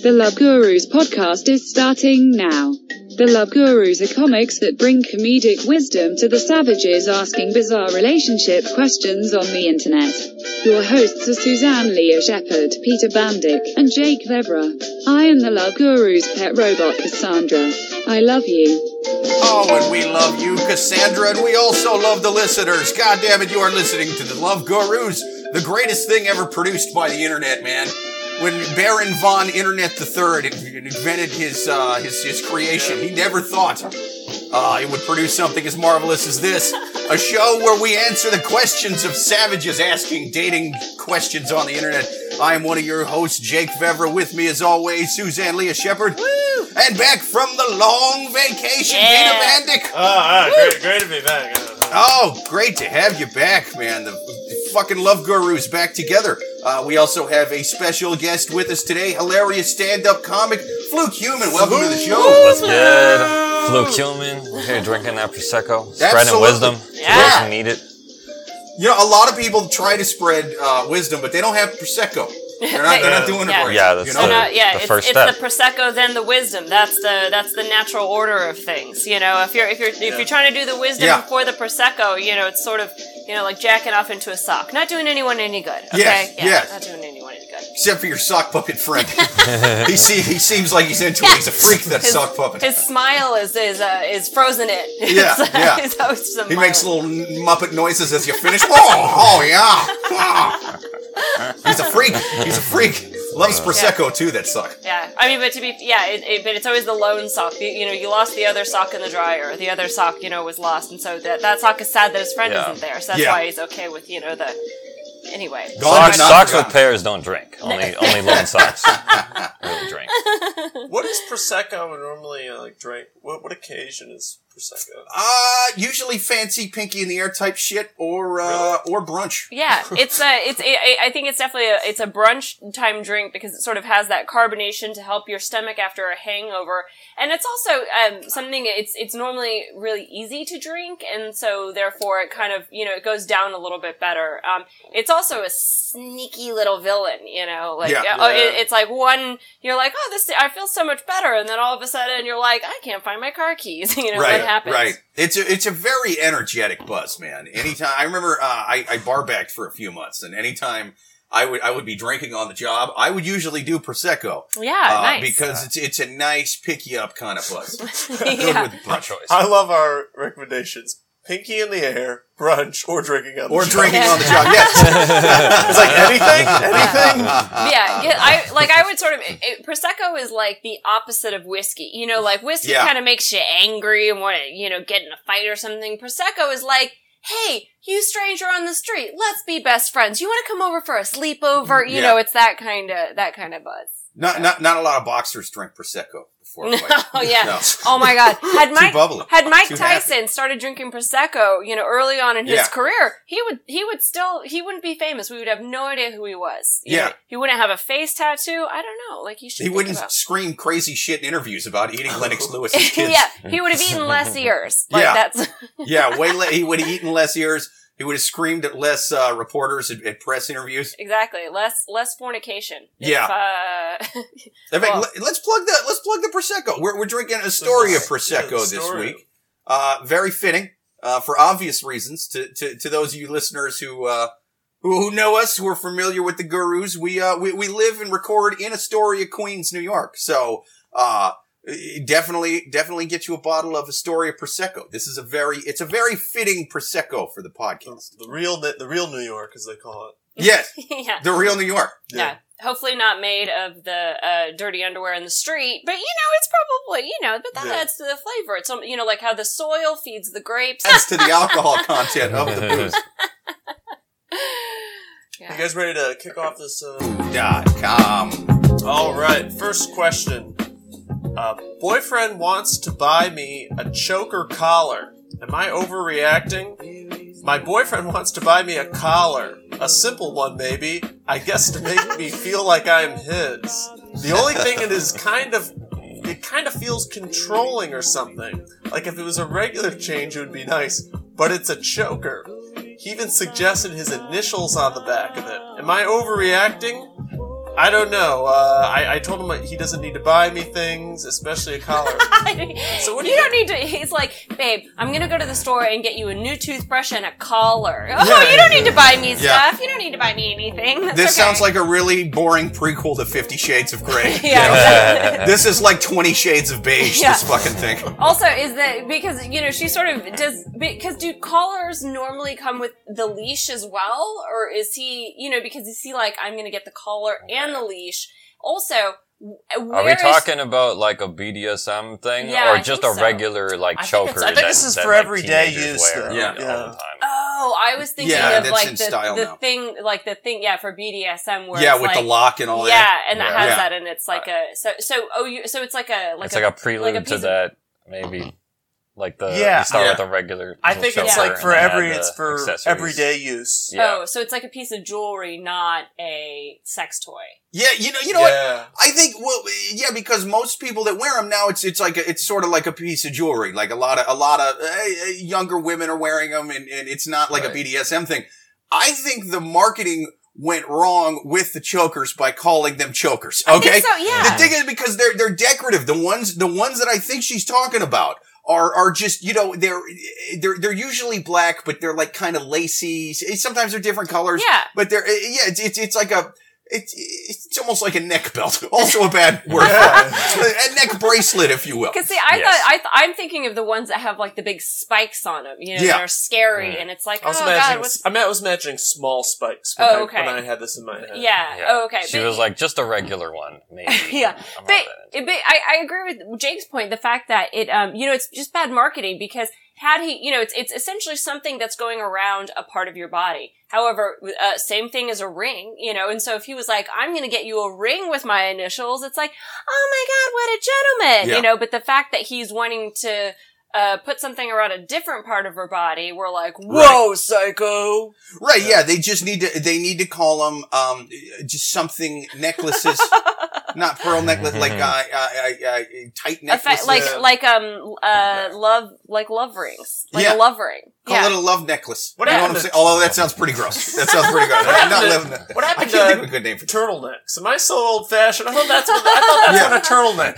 The Love Gurus podcast is starting now. The Love Gurus are comics that bring comedic wisdom to the savages asking bizarre relationship questions on the internet. Your hosts are Suzanne Lea Shepherd, Peter Bandyk, and Jake Vevera. I am the Love Gurus' pet robot, Cassandra. I love you. Oh, and we love you, Cassandra, and we also love the listeners. God damn it, you are listening to the Love Gurus, the greatest thing ever produced by the internet, man. When Baron von Internet III invented his uh, his his creation, he never thought uh, it would produce something as marvelous as this. A show where we answer the questions of savages asking dating questions on the internet. I am one of your hosts, Jake Vevera. With me, as always, Suzanne Lea Shepherd. And back from the long vacation, Yeah. Peter Bandyk. Oh, ah, great, great to be back. Uh, Oh, great to have you back, man. The fucking Love Gurus back together. Uh, we also have a special guest with us today, hilarious stand-up comic, Fluke Human. Welcome to the show. What's good? Fluke Human. We're here drinking that Prosecco. Spreading Absolutely. wisdom to Yeah. those who need it. You know, a lot of people try to spread uh, wisdom, but they don't have prosecco. They're not. They're not doing it Yeah. right. Yeah, that's you know? the- no, uh, yeah, the it's, first it's step. the prosecco, then the wisdom. That's the that's the natural order of things. You know, if you're if you're if you're trying to do the wisdom Yeah. before the prosecco, you know, it's sort of you know like jacking off into a sock, not doing anyone any good. Okay, Yes, yeah, yes. not doing anyone any good. Except for your sock puppet friend. he see, he seems like he's into it. He's a freak. That His, sock puppet. his smile is is uh, is frozen in. Yeah, It's, uh, yeah. it's always he makes little muppet noises as you finish. Oh, oh yeah. Oh. He's a freak. He's a freak. Loves prosecco too. That sock. Yeah, I mean, but to be, yeah, it, it, but it's always the lone sock. You, you know, you lost the other sock in the dryer. The other sock, you know, was lost, and so that that sock is sad that his friend Yeah. isn't there. So that's Yeah. why he's okay with you know the. Anyway, Gone Socks, but socks with pairs don't drink. Only only lone socks really drink. what is prosecco normally uh, like drink? What what occasion is prosecco? Uh, usually fancy pinky in the air type shit or uh, or brunch. yeah, it's a, it's, a, I think it's definitely a, it's a brunch time drink because it sort of has that carbonation to help your stomach after a hangover, and it's also um, something. It's it's normally really easy to drink, and so therefore it kind of you know it goes down a little bit better. Um, it's also a sneaky little villain, you know, like Yeah. oh, Yeah. it, it's like one you're like oh this I feel so much better, and then all of a sudden you're like I can't find my car keys, you know right, what happens? right. It's a it's a very energetic buzz, man. Anytime I remember, uh, I I bar backed for a few months, and anytime I would I would be drinking on the job, I would usually do prosecco. Yeah, uh, nice. because it's it's a nice pick you up kind of buzz. Good yeah. with My choice. I love our recommendations: pinky in the air, brunch, or drinking on the Or job. drinking on the job, yes. It's like anything, anything. yeah, yeah, I like. I would sort of. It, prosecco is like the opposite of whiskey. You know, like whiskey Yeah. kind of makes you angry and want to, you know, get in a fight or something. Prosecco is like, hey, you stranger on the street, let's be best friends. You want to come over for a sleepover? You Yeah. know, it's that kind of that kind of buzz. Not not not a lot of boxers drink prosecco before. a No, fight. yeah. No. Oh my God! Had Mike bubbly. had Mike Too happy. Tyson started drinking prosecco, you know, early on in his Yeah. career, he would he would still he wouldn't be famous. We would have no idea who he was. You Yeah. know, he wouldn't have a face tattoo. I don't know. Like you should. He think wouldn't about- scream crazy shit in interviews about eating Lennox Lewis's kids. yeah, he would have eaten less ears. Like Yeah. that's Yeah, way le- he would have eaten less ears. He would have screamed at less uh, reporters at, at press interviews. exactly less less fornication. If, Yeah. uh, In fact, Well- let, us plug the let's plug the prosecco. We're, we're drinking Astoria Yeah, prosecco the this week. Uh, very fitting uh, for obvious reasons to, to to those of you listeners who uh, who, who know us, who are familiar with the gurus. We uh we, we live and record in Astoria, Queens, New York. So uh definitely definitely get you a bottle of Astoria prosecco. This is a very it's a very fitting prosecco for the podcast. The real, the real New York, as they call it. Yes, yeah. the real New York. yeah. Hopefully not made of the uh, dirty underwear in the street, but you know it's probably you know, but that Yeah. adds to the flavor. It's some- you know like how the soil feeds the grapes. Adds to the alcohol content of the booze. Yeah. You guys ready to kick off this? Uh... Dot com. All right. First question. Uh, boyfriend wants to buy me a choker collar. Am I overreacting? My boyfriend wants to buy me a collar. A simple one, maybe. I guess to make me feel like I'm his. The only thing it is kind of. It kind of feels controlling or something. Like if it was a regular change, it would be nice. But it's a choker. He even suggested his initials on the back of it. Am I overreacting? I don't know. Uh, I, I told him he doesn't need to buy me things, especially a collar. So what do you you- don't need to. He's like, babe, I'm gonna go to the store and get you a new toothbrush and a collar. Oh, Yeah. you don't need to buy me Yeah. stuff. You don't need to buy me anything. That's This okay. sounds like a really boring prequel to Fifty Shades of Grey. Yeah, exactly. This is like Twenty Shades of Beige. Yeah. This fucking thing. Also, is that because you know she sort of does? Because do collars normally come with the leash as well, or is he you know because is he like I'm gonna get the collar and the leash? Also, w- uh, Are we is- talking about like a BDSM thing, Yeah, or I just think a so. regular like I choker? it's- I think that- this is that, for like, everyday use, wear though. Yeah. all the Yeah. time. Oh, I was thinking Yeah, of like the, style the thing, like the thing, yeah, for BDSM where Yeah, it's with like, the lock and all that. yeah, and that Yeah. has Yeah. that, and it's like a so so oh you so it's like a like it's like a prelude like a to of- that, maybe. Like the Yeah. you start Yeah. with a regular. I think it's like for every, it's for everyday use. Yeah. Oh, so it's like a piece of jewelry, not a sex toy. Yeah, you know, you know what? I think well, yeah, because most people that wear them now, it's it's like a, it's sort of like a piece of jewelry. Like a lot of a lot of uh, younger women are wearing them, and, and it's not like Right. a BDSM thing. I think the marketing went wrong with the chokers by calling them chokers. I Okay, think so, yeah. the thing is because they're they're decorative. The ones the ones that I think she's talking about are are just you know they're they're they're usually black, but they're like kind of lacy. Sometimes they're different colors. Yeah. But they're eh, yeah, it's it's, it's like a. It's, it's almost like a neck belt. Also a bad word. a neck bracelet, if you will. Because see, I Yes. thought I th- I'm thinking of the ones that have like the big spikes on them. You know, Yeah. that are scary, Mm. and it's like, I was oh imagining, god, what's I mean, I was imagining small spikes when, Oh, I, okay. when I had this in my head. yeah. Yeah. Oh, okay. She But- was like just a regular one, maybe. Yeah, I'm but, that but I, I agree with Jake's point. The fact that it, um, you know, it's just bad marketing because had he, you know, it's it's essentially something that's going around a part of your body. However, uh, same thing as a ring, you know. And so if he was like, "I'm going to get you a ring with my initials," it's like, "Oh my god, what a gentleman!" Yeah. You know. But the fact that he's wanting to. Uh, put something around a different part of her body. We're like, whoa, psycho. Right, yeah, they just need to, they need to call them, um, just something necklaces, not pearl necklace, like, uh, uh, uh, uh, tight necklaces. Like, like, um, uh, love, like love rings, like Yeah. a love ring. Call yeah. it a love necklace. What you know what I'm happened saying? to- Although that sounds pretty gross. That sounds pretty gross. What I'm not happened living to- what happened I can't to- think of a good name for Turtlenecks. Am I so old fashioned? I thought that's what, I thought that's Yeah. what a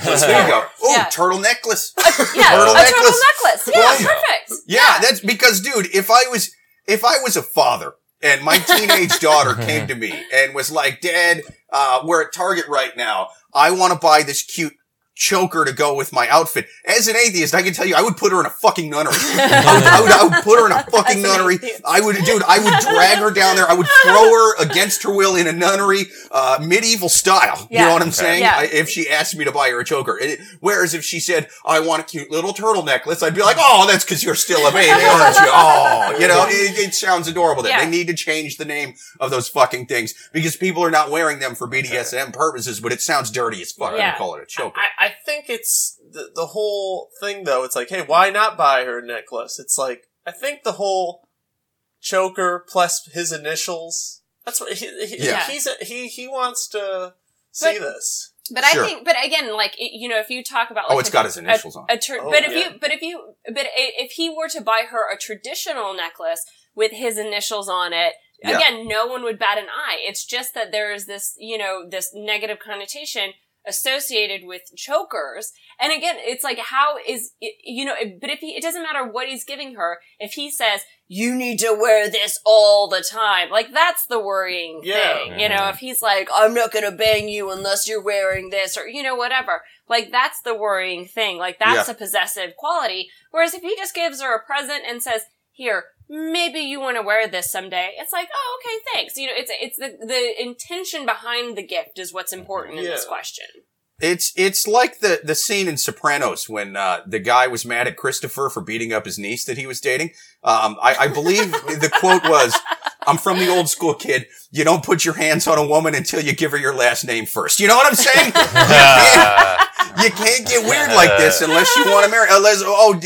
turtleneck was. There you go. Oh, Yeah. turtle necklace. yeah, Turtle a necklace. turtle necklace. Yeah, Well, perfect. Yeah, that's because, dude, if I was, if I was a father and my teenage daughter came to me and was like, Dad, uh, we're at Target right now. I want to buy this cute choker to go with my outfit. As an atheist, I can tell you, I would put her in a fucking nunnery. I, would, I, would, I would put her in a fucking nunnery. atheist. I would, dude, I would drag her down there. I would throw her against her will in a nunnery, uh, medieval style. You know what I'm saying? Yeah. I, if she asked me to buy her a choker. It- whereas if she said, I want a cute little turtle necklace, I'd be like, oh, that's because you're still a baby, aren't you? Oh, you know, it, it sounds adorable. That Yeah. They need to change the name of those fucking things because people are not wearing them for BDSM purposes, but it sounds dirty as fuck Yeah. to call it a choker. I, I think it's the, the whole thing though. It's like, hey, why not buy her a necklace? It's like, I think the whole choker plus his initials. That's what he, he Yeah. he's a, he he wants to see But- this. But Sure. I think, but again, like it, you know, if you talk about, oh, like, it's a- got his initials on. a tur- Oh, but if yeah. you, but if you, but if he were to buy her a traditional necklace with his initials on it, Yeah. again, no one would bat an eye. It's just that there is this, you know, this negative connotation associated with chokers. And again, it's like, how is, you know, but if he, it doesn't matter what he's giving her, if he says, you need to wear this all the time, like that's the worrying Yeah. thing. You know, mm-hmm. if he's like, I'm not gonna bang you unless you're wearing this or, you know, whatever. Like that's the worrying thing. Like that's Yeah. a possessive quality. Whereas if he just gives her a present and says, here, maybe you want to wear this someday. It's like, oh, okay, thanks. You know, it's, it's the, the intention behind the gift is what's important in this question. It's it's like the the scene in Sopranos when uh, the guy was mad at Christopher for beating up his niece that he was dating. Um, I, I believe the quote was, "I'm from the old school, kid. You don't put your hands on a woman until you give her your last name first. You know what I'm saying? you, can't, you can't get weird like this unless you want to marry. Unless oh,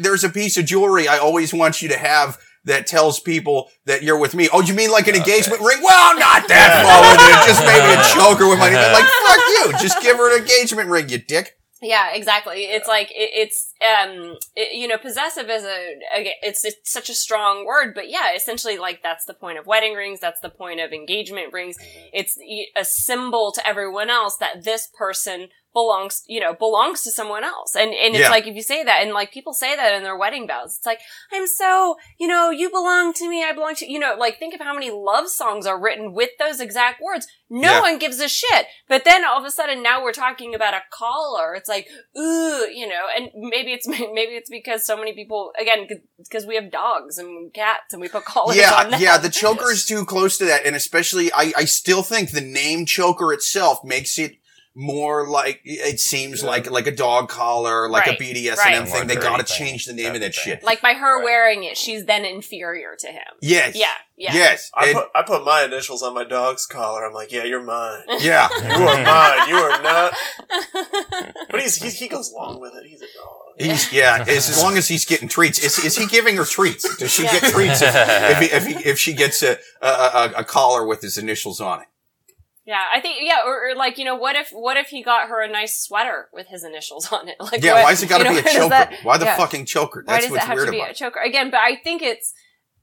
there's a piece of jewelry I always want you to have." That tells people that you're with me. Oh, you mean like an engagement ring? Well, not that far with it. Just maybe a choker with my name. Like, fuck you. Just give her an engagement ring, you dick. Yeah, exactly. It's like it, it's um it, you know possessive is a again, it's, it's such a strong word, but yeah, essentially like that's the point of wedding rings. That's the point of engagement rings. It's a symbol to everyone else that this person belongs you know belongs to someone else. And and it's Yeah. like if you say that and like people say that in their wedding vows it's like i'm so you know you belong to me i belong to you know like think of how many love songs are written with those exact words. No Yeah. one gives a shit. But then all of a sudden now we're talking about a collar it's like ooh you know and maybe it's maybe it's because so many people again because we have dogs and cats and we put collars on Yeah, them yeah, the choker is too close to that, and especially, I, I still think the name choker itself makes it more like it seems like like a dog collar, like Right, a BDSM right. thing. They gotta thing, change the name of that shit. like by her Right. wearing it she's then inferior to him Yes. yeah yeah Yes. I And- put I put my initials on my dog's collar. I'm like, yeah, you're mine. yeah. You are mine. You are not. But he's, he he goes along with it. He's a dog. He's yeah. As, as long as he's getting treats, is, is he giving her treats? Does she Yeah. get treats if, if, he, if, he, if she gets a, a, a, a collar with his initials on it? Yeah, I think yeah, or, or like you know, what if what if he got her a nice sweater with his initials on it? Like, Yeah. what- Why has it got to you know, be a choker? that- why the yeah. fucking choker? Why That's does it what's have weird to be about a choker again? But I think it's.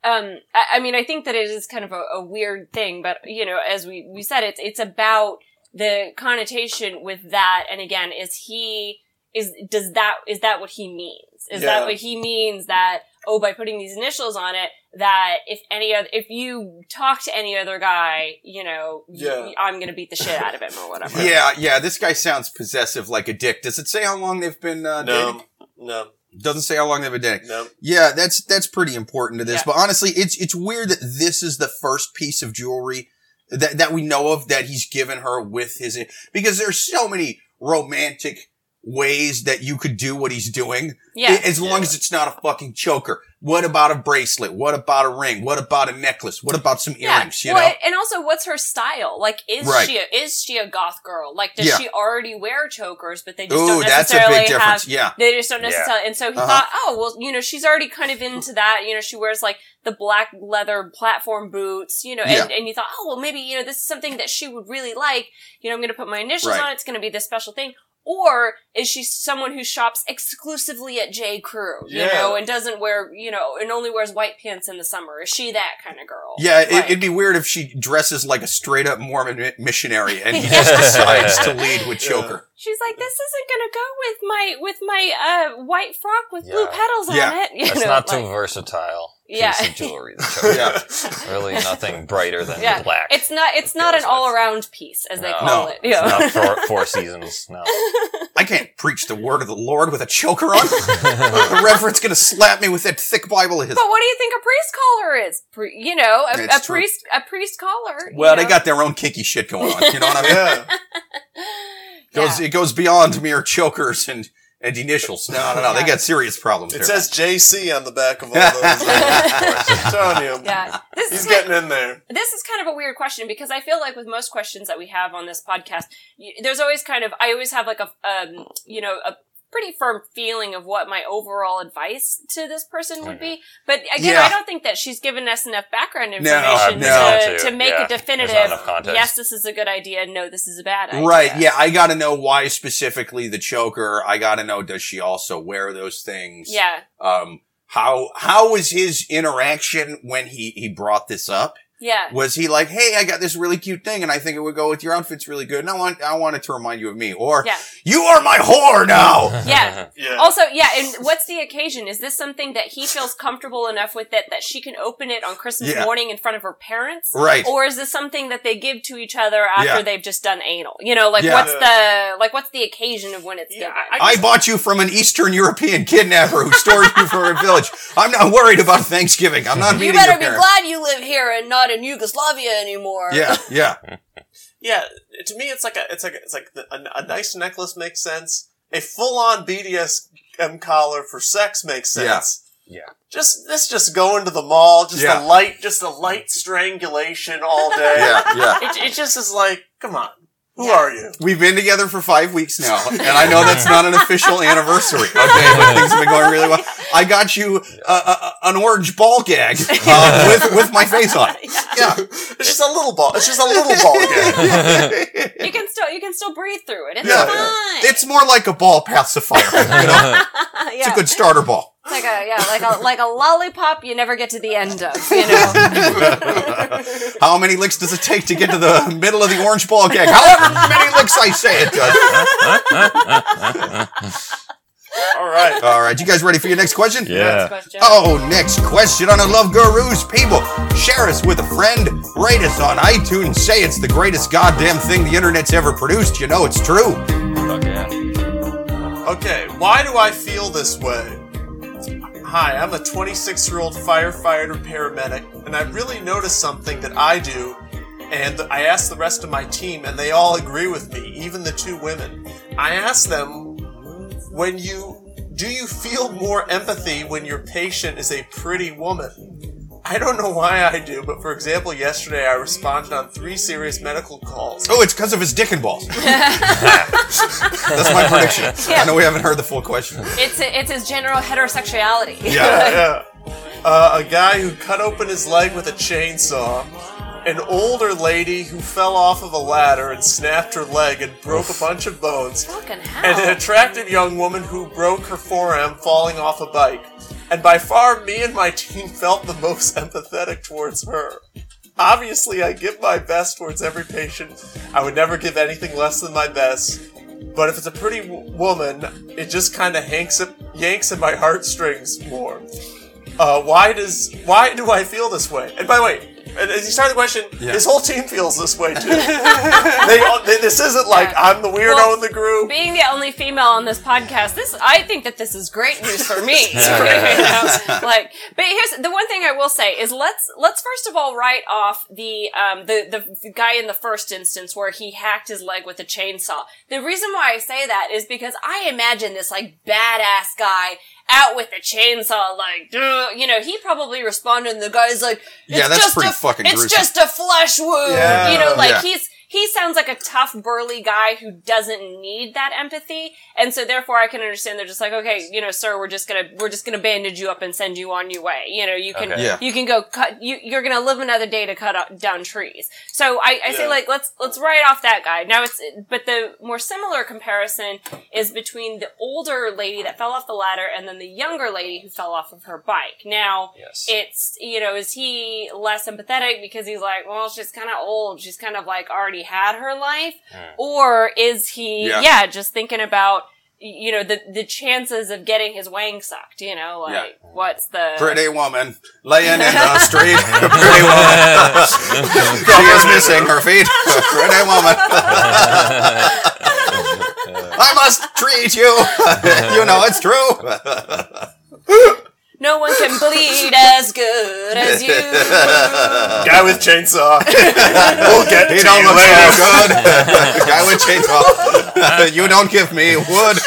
Um, I, I mean, I think that it is kind of a, a weird thing, but you know, as we we said, it's it's about the connotation with that, and again, is he is does that is that what he means? Is Yeah. that what he means that oh, by putting these initials on it, that if any other if you talk to any other guy, you know, y- Yeah. I'm gonna beat the shit out of him or whatever. Yeah, yeah. This guy sounds possessive like a dick. Does it say how long they've been uh, dating? No, no, Doesn't say how long they've been dating. no. Yeah, that's that's pretty important to this. Yeah. But honestly, it's it's weird that this is the first piece of jewelry that that we know of that he's given her with his because there's so many romantic ways that you could do what he's doing Yeah. as long as it's not a fucking choker. What about a bracelet? What about a ring? What about a necklace? What about some earrings? You well, know? and- and also, what's her style? Like, is Right. she a, is she a goth girl? Like, does Yeah. she already wear chokers, but they just Ooh, don't that's a necessarily big difference. have? Yeah. They just don't Yeah. necessarily. And so he Uh-huh. thought, oh, well, you know, she's already kind of into that. You know, she wears like the black leather platform boots. You know, and, Yeah. and you thought, oh, well, maybe you know, this is something that she would really like. You know, I'm going to put my initials Right. on. it. It's going to be this special thing. Or is she someone who shops exclusively at J. Crew, you Yeah. know, and doesn't wear, you know, and only wears white pants in the summer? Is she that kind of girl? Yeah, it, Like- it'd be weird if she dresses like a straight up Mormon missionary and he Yeah. just decides to lead with choker. She's like, this isn't gonna go with my with my uh white frock with blue petals Yeah. on it. You That's know, not too like- versatile. Piece Yeah. of jewelry. Yeah. Really nothing brighter than Yeah. black. It's not. It's not an all around piece, as they call No, it. You know? Not four, four seasons. No. I can't preach the word of the Lord with a choker on. the reverend's gonna slap me with that thick Bible of his. But what do you think a priest collar is? Pri- you know, a, a priest a priest collar. you Well, they got their own kinky shit going on. You know what I mean? Yeah. Goes, Yeah. It goes beyond mere chokers and, and initials. No, no, no. They got serious problems It here. says JC on the back of all those. I'm telling you. Yeah, this He's is getting in there. this is kind of a weird question because I feel like with most questions that we have on this podcast, you, there's always kind of I always have like a um, you know a pretty firm feeling of what my overall advice to this person would be. But again, Yeah. I don't think that she's given us enough background information no. to, to make Yeah, a definitive. not enough context. Yes, this is a good idea. No, this is a bad idea. Right. Yeah. I got to know why specifically the choker. I got to know does she also wear those things? Yeah. Um. How how was his interaction when he he brought this up? Yeah. Was he like, "Hey, I got this really cute thing, and I think it would go with your outfit's really good, and I want I wanted to remind you of me," or Yeah. "You are my whore now." Yeah. Yeah. Also, yeah, and what's the occasion? Is this something that he feels comfortable enough with that that she can open it on Christmas Yeah. morning in front of her parents? Right. Or is this something that they give to each other after Yeah. they've just done anal? You know, like Yeah. what's the like what's the occasion of when it's Yeah, given? I- I bought you from an Eastern European kidnapper who stored you from a village. I'm not worried about Thanksgiving. I'm not you better your be parents. glad you live here and not in Yugoslavia anymore. Yeah, yeah, Yeah, to me, it's like a, it's like it's like the, a, a nice necklace makes sense. A full-on BDSM collar for sex makes Yeah. sense. Yeah. Just this, just going to the mall, just Yeah. a light, just a light strangulation all day. yeah, yeah. It, it just is like, come on, who Yeah. are you? We've been together for five weeks now, and I know that's not an official anniversary. Okay, but things have been going really well. I got you uh, uh, an orange ball gag uh, with with my face on it. Yeah, It's just a little ball. It's just a little ball game. You can still still you can still breathe through it. It's Yeah. fine. It's more like a ball pacifier. You know? It's a good starter ball. Like a yeah, like a like a lollipop you never get to the end of, you know. How many licks does it take to get to the middle of the orange ball gag? However many licks I say it does. All right. All right, you guys ready for your next question? Next Yeah. question. Oh, next question on a Love Gurus. People, share us with a friend. Rate us on iTunes. Say it's the greatest goddamn thing the internet's ever produced. You know it's true. Fuck yeah. Okay, why do I feel this way? Hi, I'm a 26 year old firefighter paramedic, and I really noticed something that I do, and I asked the rest of my team, and they all agree with me, even the two women. I asked them, when you do you feel more empathy when your patient is a pretty woman? I don't know why I do, but for example, yesterday I responded on three serious medical calls. Oh, it's because of his dick and balls. That's my prediction. I know we haven't heard the full question. It's it's his general heterosexuality. Yeah. yeah. Uh, a guy who cut open his leg with a chainsaw. An older lady who fell off of a ladder and snapped her leg and broke a bunch of bones. Fucking hell. And an attractive young woman who broke her forearm falling off a bike. And by far, me and my team felt the most empathetic towards her. Obviously, I give my best towards every patient. I would never give anything less than my best. But if it's a pretty w- woman, it just kind of yanks at, yanks at my heartstrings more. Uh, why does why do I feel this way? And by the way, and as you start the question, Yeah. his whole team feels this way too. they, they, this isn't like I'm the weirdo Well, in the group. Being the only female on this podcast, this I think that this is great news for me. You know? Like, but here's the one thing I will say is let's let's first of all write off the um the the guy in the first instance where he hacked his leg with a chainsaw. The reason why I say that is because I imagine this like badass guy out with a chainsaw, like, "Duh," you know, he probably responded, and the guy's like, it's Yeah, that's just pretty a, fucking It's gruesome. just a flesh wound, Yeah. you know, like Yeah. he's he sounds like a tough, burly guy who doesn't need that empathy, and so therefore I can understand they're just like, okay, you know, sir, we're just gonna we're just gonna bandage you up and send you on your way. You know, you can Okay. Yeah. you can go cut you you're gonna live another day to cut up, down trees. So I, I say Yeah. like let's let's write off that guy. Now it's but the more similar comparison is between the older lady that fell off the ladder and then the younger lady who fell off of her bike. Now Yes. it's you know is he less empathetic because he's like well she's kind of old she's kind of like already had her life mm. or is he Yeah. yeah. just thinking about you know the the chances of getting his wang sucked you know like Yeah. what's the Pretty woman laying in the street. Pretty woman. she is missing her feet. Pretty woman. I must treat you. you know it's true. No one can bleed as good as you Guy with chainsaw. we'll get He to don't you look later. so good. Guy with chainsaw. you don't give me wood.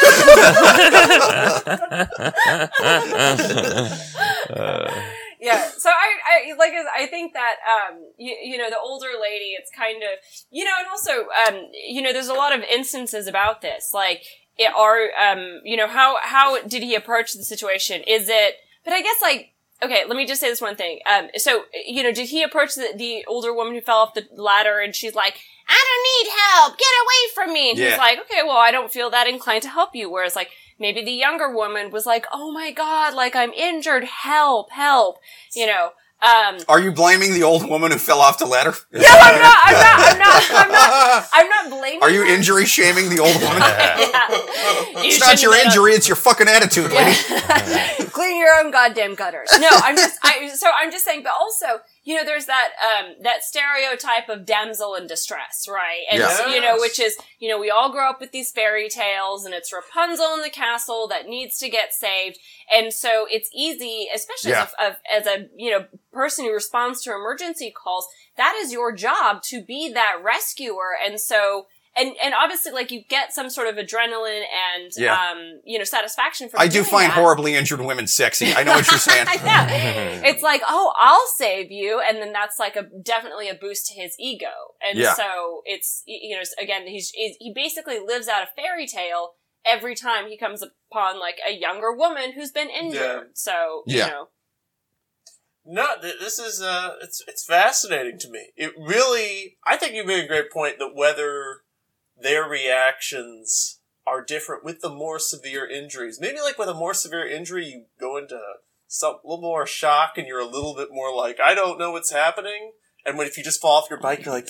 yeah so i i like i think that um you, you know the older lady it's kind of you know and also um you know there's a lot of instances about this like it are um you know how how did he approach the situation is it but i guess like okay let me just say this one thing. Um so you know did he approach the, the older woman who fell off the ladder and she's like i don't need help. Get away from me. And Yeah. he's like okay well i don't feel that inclined to help you. Whereas like maybe the younger woman was like oh my god like i'm injured. Help help you know um Are you blaming the old woman who fell off the ladder? no, I'm not. I'm not. I'm not. I'm not. I'm not blaming. Are you her. injury shaming the old woman? Yeah. You It's not shouldn't your have been injury, it's your fucking attitude, lady. Clean your own goddamn gutters. No, I'm just. I so I'm just saying. But also, you know, there's that um that stereotype of damsel in distress, right? And Yeah. you know, which is you know, we all grow up with these fairy tales, and it's Rapunzel in the castle that needs to get saved, and so it's easy, especially Yeah. as, a, as a you know person who responds to emergency calls. That is your job to be that rescuer, and so. And, and obviously, like you get some sort of adrenaline and Yeah. um, you know satisfaction from. I do find that. horribly injured women sexy. I know what you're saying. yeah. It's like, oh, I'll save you, and then that's like a definitely a boost to his ego, and Yeah. so it's you know again he's he's- he basically lives out a fairy tale every time he comes upon like a younger woman who's been injured. Yeah. So Yeah. you know, No, th- this is uh, it's it's fascinating to me. It really, I think you made a great point that whether their reactions are different with the more severe injuries. Maybe like with a more severe injury, you go into some a little more shock and you're a little bit more like, I don't know what's happening. And when if you just fall off your bike, you're like,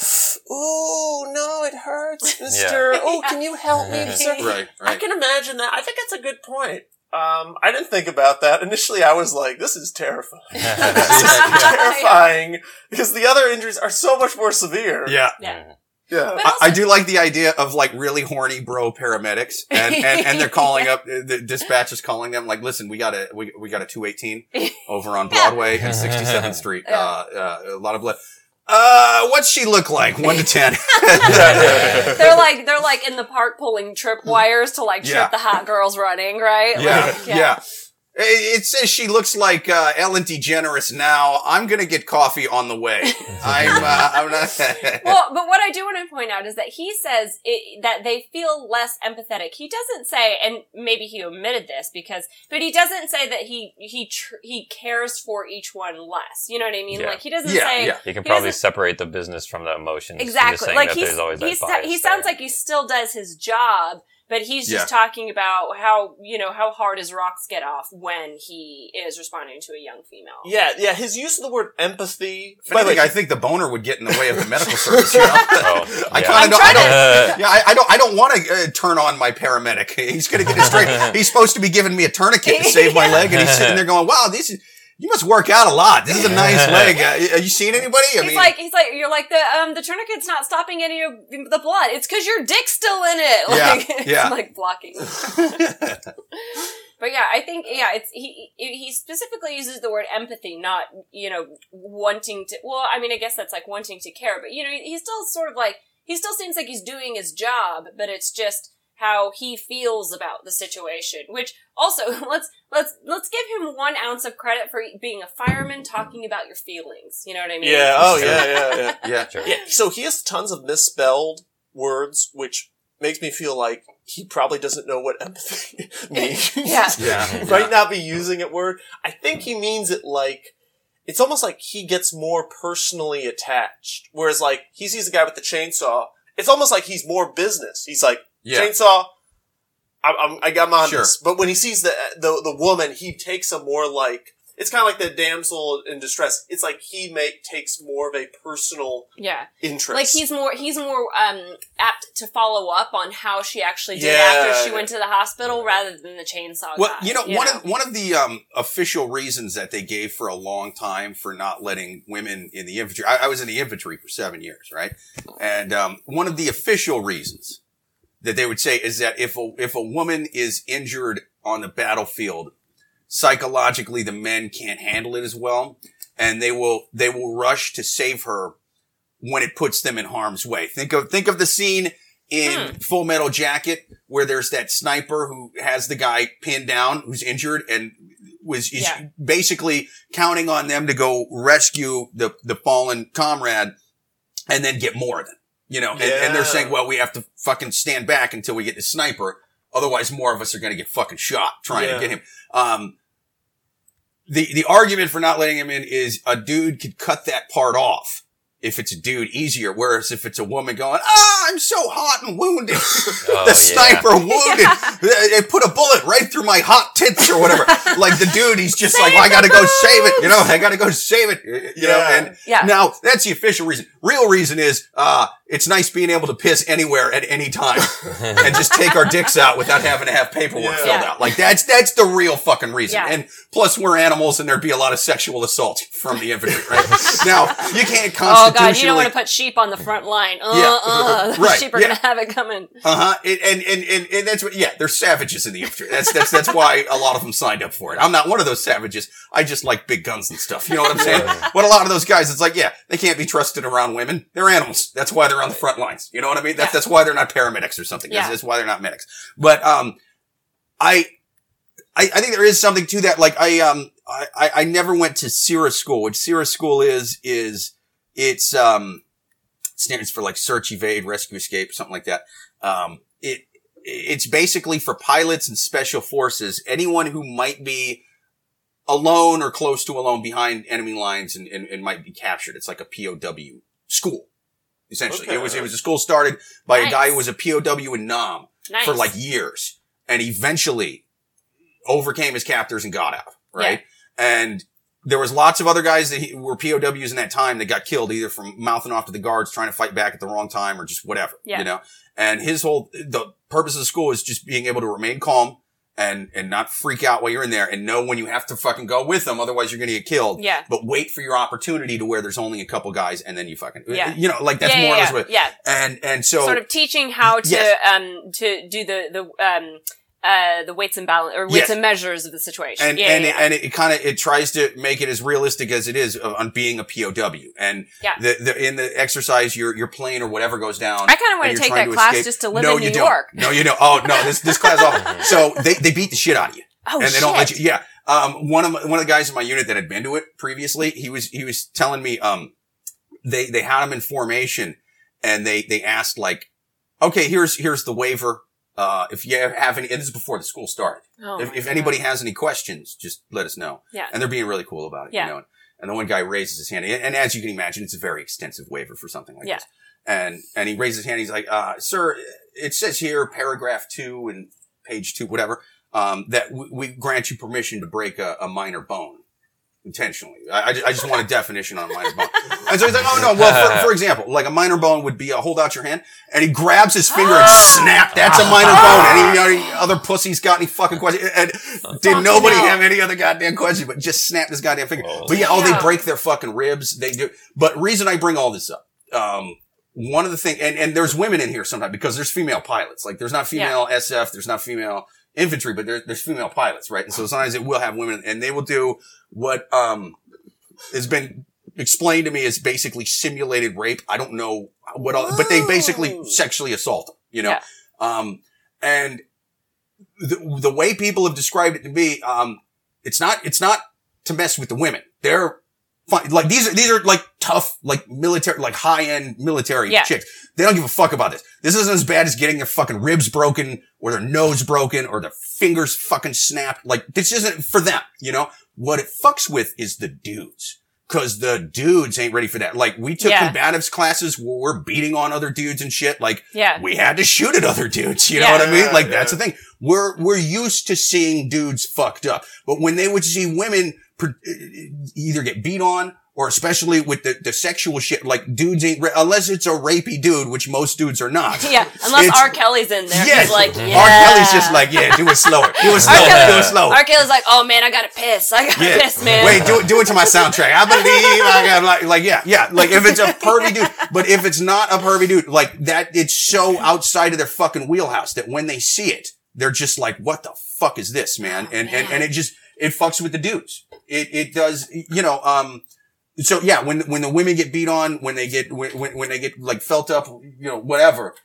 "Ooh, no, it hurts, Mister. Oh, can you help me, sir?" Right, I can imagine that. I think that's a good point. Um, I didn't think about that initially. I was like, "This is terrifying. this is terrifying," because the other injuries are so much more severe. Yeah. Yeah. Yeah. But I, I do like the idea of like really horny bro paramedics and, and, and they're calling up, the dispatch is calling them like, listen, we got a, we, we got a 218 over on Broadway and 67th Street. Yeah. Uh, uh, a lot of blood. Uh, what's she look like? One to 10. they're like they're like in the park pulling trip wires to like trip Yeah. the hot girls running, right? yeah, Like, yeah. It it says she looks like uh, Ellen DeGeneres now. I'm gonna get coffee on the way. I'm. Uh, I'm not. well, but what I do want to point out is that he says it, that they feel less empathetic. He doesn't say, and maybe he omitted this because, but he doesn't say that he he tr- he cares for each one less. You know what I mean? Yeah. Like he doesn't Yeah, say yeah. You can He probably doesn't- separate the business from the emotions. You're exactly. Like that he's, there's always that he's bias he sounds there. like he still does his job. But he's just Yeah. talking about how you know how hard his rocks get off when he is responding to a young female. Yeah, yeah. His use of the word empathy. If anything, I think the boner would get in the way of the medical service. You know? Oh, I yeah. kind I'm of don't. I don't yeah, I, I don't. I don't want to uh, turn on my paramedic. He's going to get it straight. He's supposed to be giving me a tourniquet to save my leg, and he's sitting there going, "Wow, this is you must work out a lot. This is a nice leg. Uh, are you seeing anybody? I He's mean, like, he's like, you're like the um the tourniquet's not stopping any of the blood. It's because your dick's still in it. Yeah, Like, it's yeah. like blocking. but yeah, I think yeah, it's he he specifically uses the word empathy, not you know wanting to. Well, I mean, I guess that's like wanting to care, but you know, he's still sort of like he still seems like he's doing his job, but it's just how he feels about the situation. Which also let's let's let's give him one ounce of credit for being a fireman talking about your feelings. You know what I mean? Yeah. Oh, yeah, yeah, yeah. yeah, Sure. Yeah, so he has tons of misspelled words, which makes me feel like he probably doesn't know what empathy means. Yeah. yeah, Might not be using it word. I think he means it like it's almost like he gets more personally attached. Whereas like he sees the guy with the chainsaw, it's almost like he's more business. He's like yeah. chainsaw. I'm, I'm, I got on Sure. this. But when he sees the, the the woman, he takes a more like it's kind of like the damsel in distress. It's like he make takes more of a personal Yeah. interest. Like he's more he's more um apt to follow up on how she actually did Yeah. after she went to the hospital rather than the chainsaw. Well, guy, you know, one of one of the um, official reasons that they gave for a long time for not letting women in the infantry. I, I was in the infantry for seven years, right? And um, one of the official reasons that they would say is that if a if a woman is injured on the battlefield, psychologically the men can't handle it as well, and they will they will rush to save her when it puts them in harm's way. Think of think of the scene in hmm. Full Metal Jacket where there's that sniper who has the guy pinned down who's injured and was is Yeah. basically counting on them to go rescue the the fallen comrade and then get more of them. You know, and, and they're saying, well, we have to fucking stand back until we get the sniper. Otherwise, more of us are going to get fucking shot trying Yeah. to get him. Um, the, the argument for not letting him in is a dude could cut that part off. If it's a dude, easier. Whereas if it's a woman going, ah, I'm so hot and wounded. Oh, the yeah. sniper wounded. They they put a bullet right through my hot tits or whatever. like the dude, he's just like, well, I gotta go save it. You know, I gotta go save it. You know, and Yeah. now that's the official reason. Real reason is, uh, it's nice being able to piss anywhere at any time and just take our dicks out without having to have paperwork Yeah. filled Yeah. out. Like that's, that's the real fucking reason. Yeah. And plus we're animals and there'd be a lot of sexual assault from the infantry, right? now, you can't constitutionally. Oh god, you don't want to put sheep on the front line. Uh, Yeah. uh, Right, sheep are yeah. gonna have it coming. Uh huh. And, and and and that's what. Yeah, they're savages in the infantry. That's that's that's why a lot of them signed up for it. I'm not one of those savages. I just like big guns and stuff. You know what I'm saying? but a lot of those guys, it's like, yeah, they can't be trusted around women. They're animals. That's why they're on the front lines. You know what I mean? That's Yeah. that's why they're not paramedics or something. That's, Yeah. that's why they're not medics. But um, I. I, I think there is something to that. Like I, um, I, I- never went to SERE school. which SERE school is, is it's, um, stands for like search, evade, rescue, escape, something like that. Um, it, it's basically for pilots and special forces, anyone who might be alone or close to alone behind enemy lines and, and, and might be captured. It's like a POW school. Essentially, Okay. it was it was a school started by a guy who was a POW in Nam Nice. for like years, and eventually overcame his captors and got out. Right, and there was lots of other guys that he, were POWs in that time that got killed either from mouthing off to the guards trying to fight back at the wrong time or just whatever. Yeah. You know, and his whole the purpose of the school is just being able to remain calm. And, and not freak out while you're in there and know when you have to fucking go with them. Otherwise you're to get killed Yeah. but wait for your opportunity to where there's only a couple guys and then you fucking, Yeah. you know, like that's yeah, more yeah, or less yeah, what, yeah. and, and so, sort of teaching how to Yes. um to do the the um uh the weights and balance or weights Yes. and measures of the situation. and, yeah, and, yeah, it, and it kind of, it tries to make it as realistic as it is on being a POW. And Yeah. the, the, in the exercise, your, your plane or whatever goes down. I kinda wanna you're take trying that class escape. just to live no, in you New don't. York. No, you don't. Oh, no, this, this class off. So they, they beat the shit out of you. oh and they shit. don't let you. Yeah. Um, one of my, one of the guys in my unit that had been to it previously, he was he was telling me um, they they had him in formation, and they they asked like, okay, here's here's the waiver. Uh, if you have any, and this is before the school started. Oh if if anybody has any questions, just let us know. Yeah. And they're being really cool about it. Yeah. You know. And the one guy raises his hand, and, and as you can imagine, it's a very extensive waiver for something like Yeah. this. And and he raises his hand. He's like, uh, "Sir, it says here, paragraph two and page two, whatever, um, that we, we grant you permission to break a, a minor bone intentionally. I, I, ju- I just want a definition on a minor bone." And so he's like, "Oh no, well, for, for example, like a minor bone would be a hold out your hand, and he grabs his finger and ah! snap. That's a minor bone. Any, ah! any other pussies got any fucking questions? And did nobody have any other goddamn questions? But just snap this goddamn finger. Oh. But yeah, oh, they break their fucking ribs. They do. But reason I bring all this up, um, one of the thing, and, and there's women in here sometimes because there's female pilots. Like there's not female SF, there's not female infantry, but there, there's female pilots, right? And so sometimes it will have women and they will do what, um, has been explained to me is basically simulated rape. I don't know what all, but they basically sexually assault them, you know? Yeah. Um, and the, the way people have described it to me, um, it's not, it's not to mess with the women. They're fine. Like these are, these are like tough, like military, like high end military Yeah. chicks. They don't give a fuck about this. This isn't as bad as getting their fucking ribs broken or their nose broken or their fingers fucking snapped. Like this isn't for them, you know? What it fucks with is the dudes. Cause the dudes ain't ready for that. Like we took Yeah. combatives classes where we're beating on other dudes and shit. Like Yeah. we had to shoot at other dudes. You know what I mean? Like Yeah, that's the thing. We're we're used to seeing dudes fucked up, but when they would see women per- either get beat on or especially with the, the sexual shit, like dudes ain't, ra- unless it's a rapey dude, which most dudes are not. Yeah, unless It's- R. Kelly's in there. Yes. He's like, yeah. R. Kelly's just like, yeah, do it slower. Do it R. slower. Kelly- Do it slower. R. Kelly's like, oh man, I gotta piss. I gotta Yeah. piss, man. Wait, do it, do it to my soundtrack. I believe I got like, like, yeah, yeah. Like if it's a pervy dude, but if it's not a pervy dude, like that, it's so outside of their fucking wheelhouse that when they see it, they're just like, what the fuck is this, man? And, and, and it just, it fucks with the dudes. It, it does, you know, um, so yeah, when, when the women get beat on, when they get, when, when when they get like felt up, you know, whatever,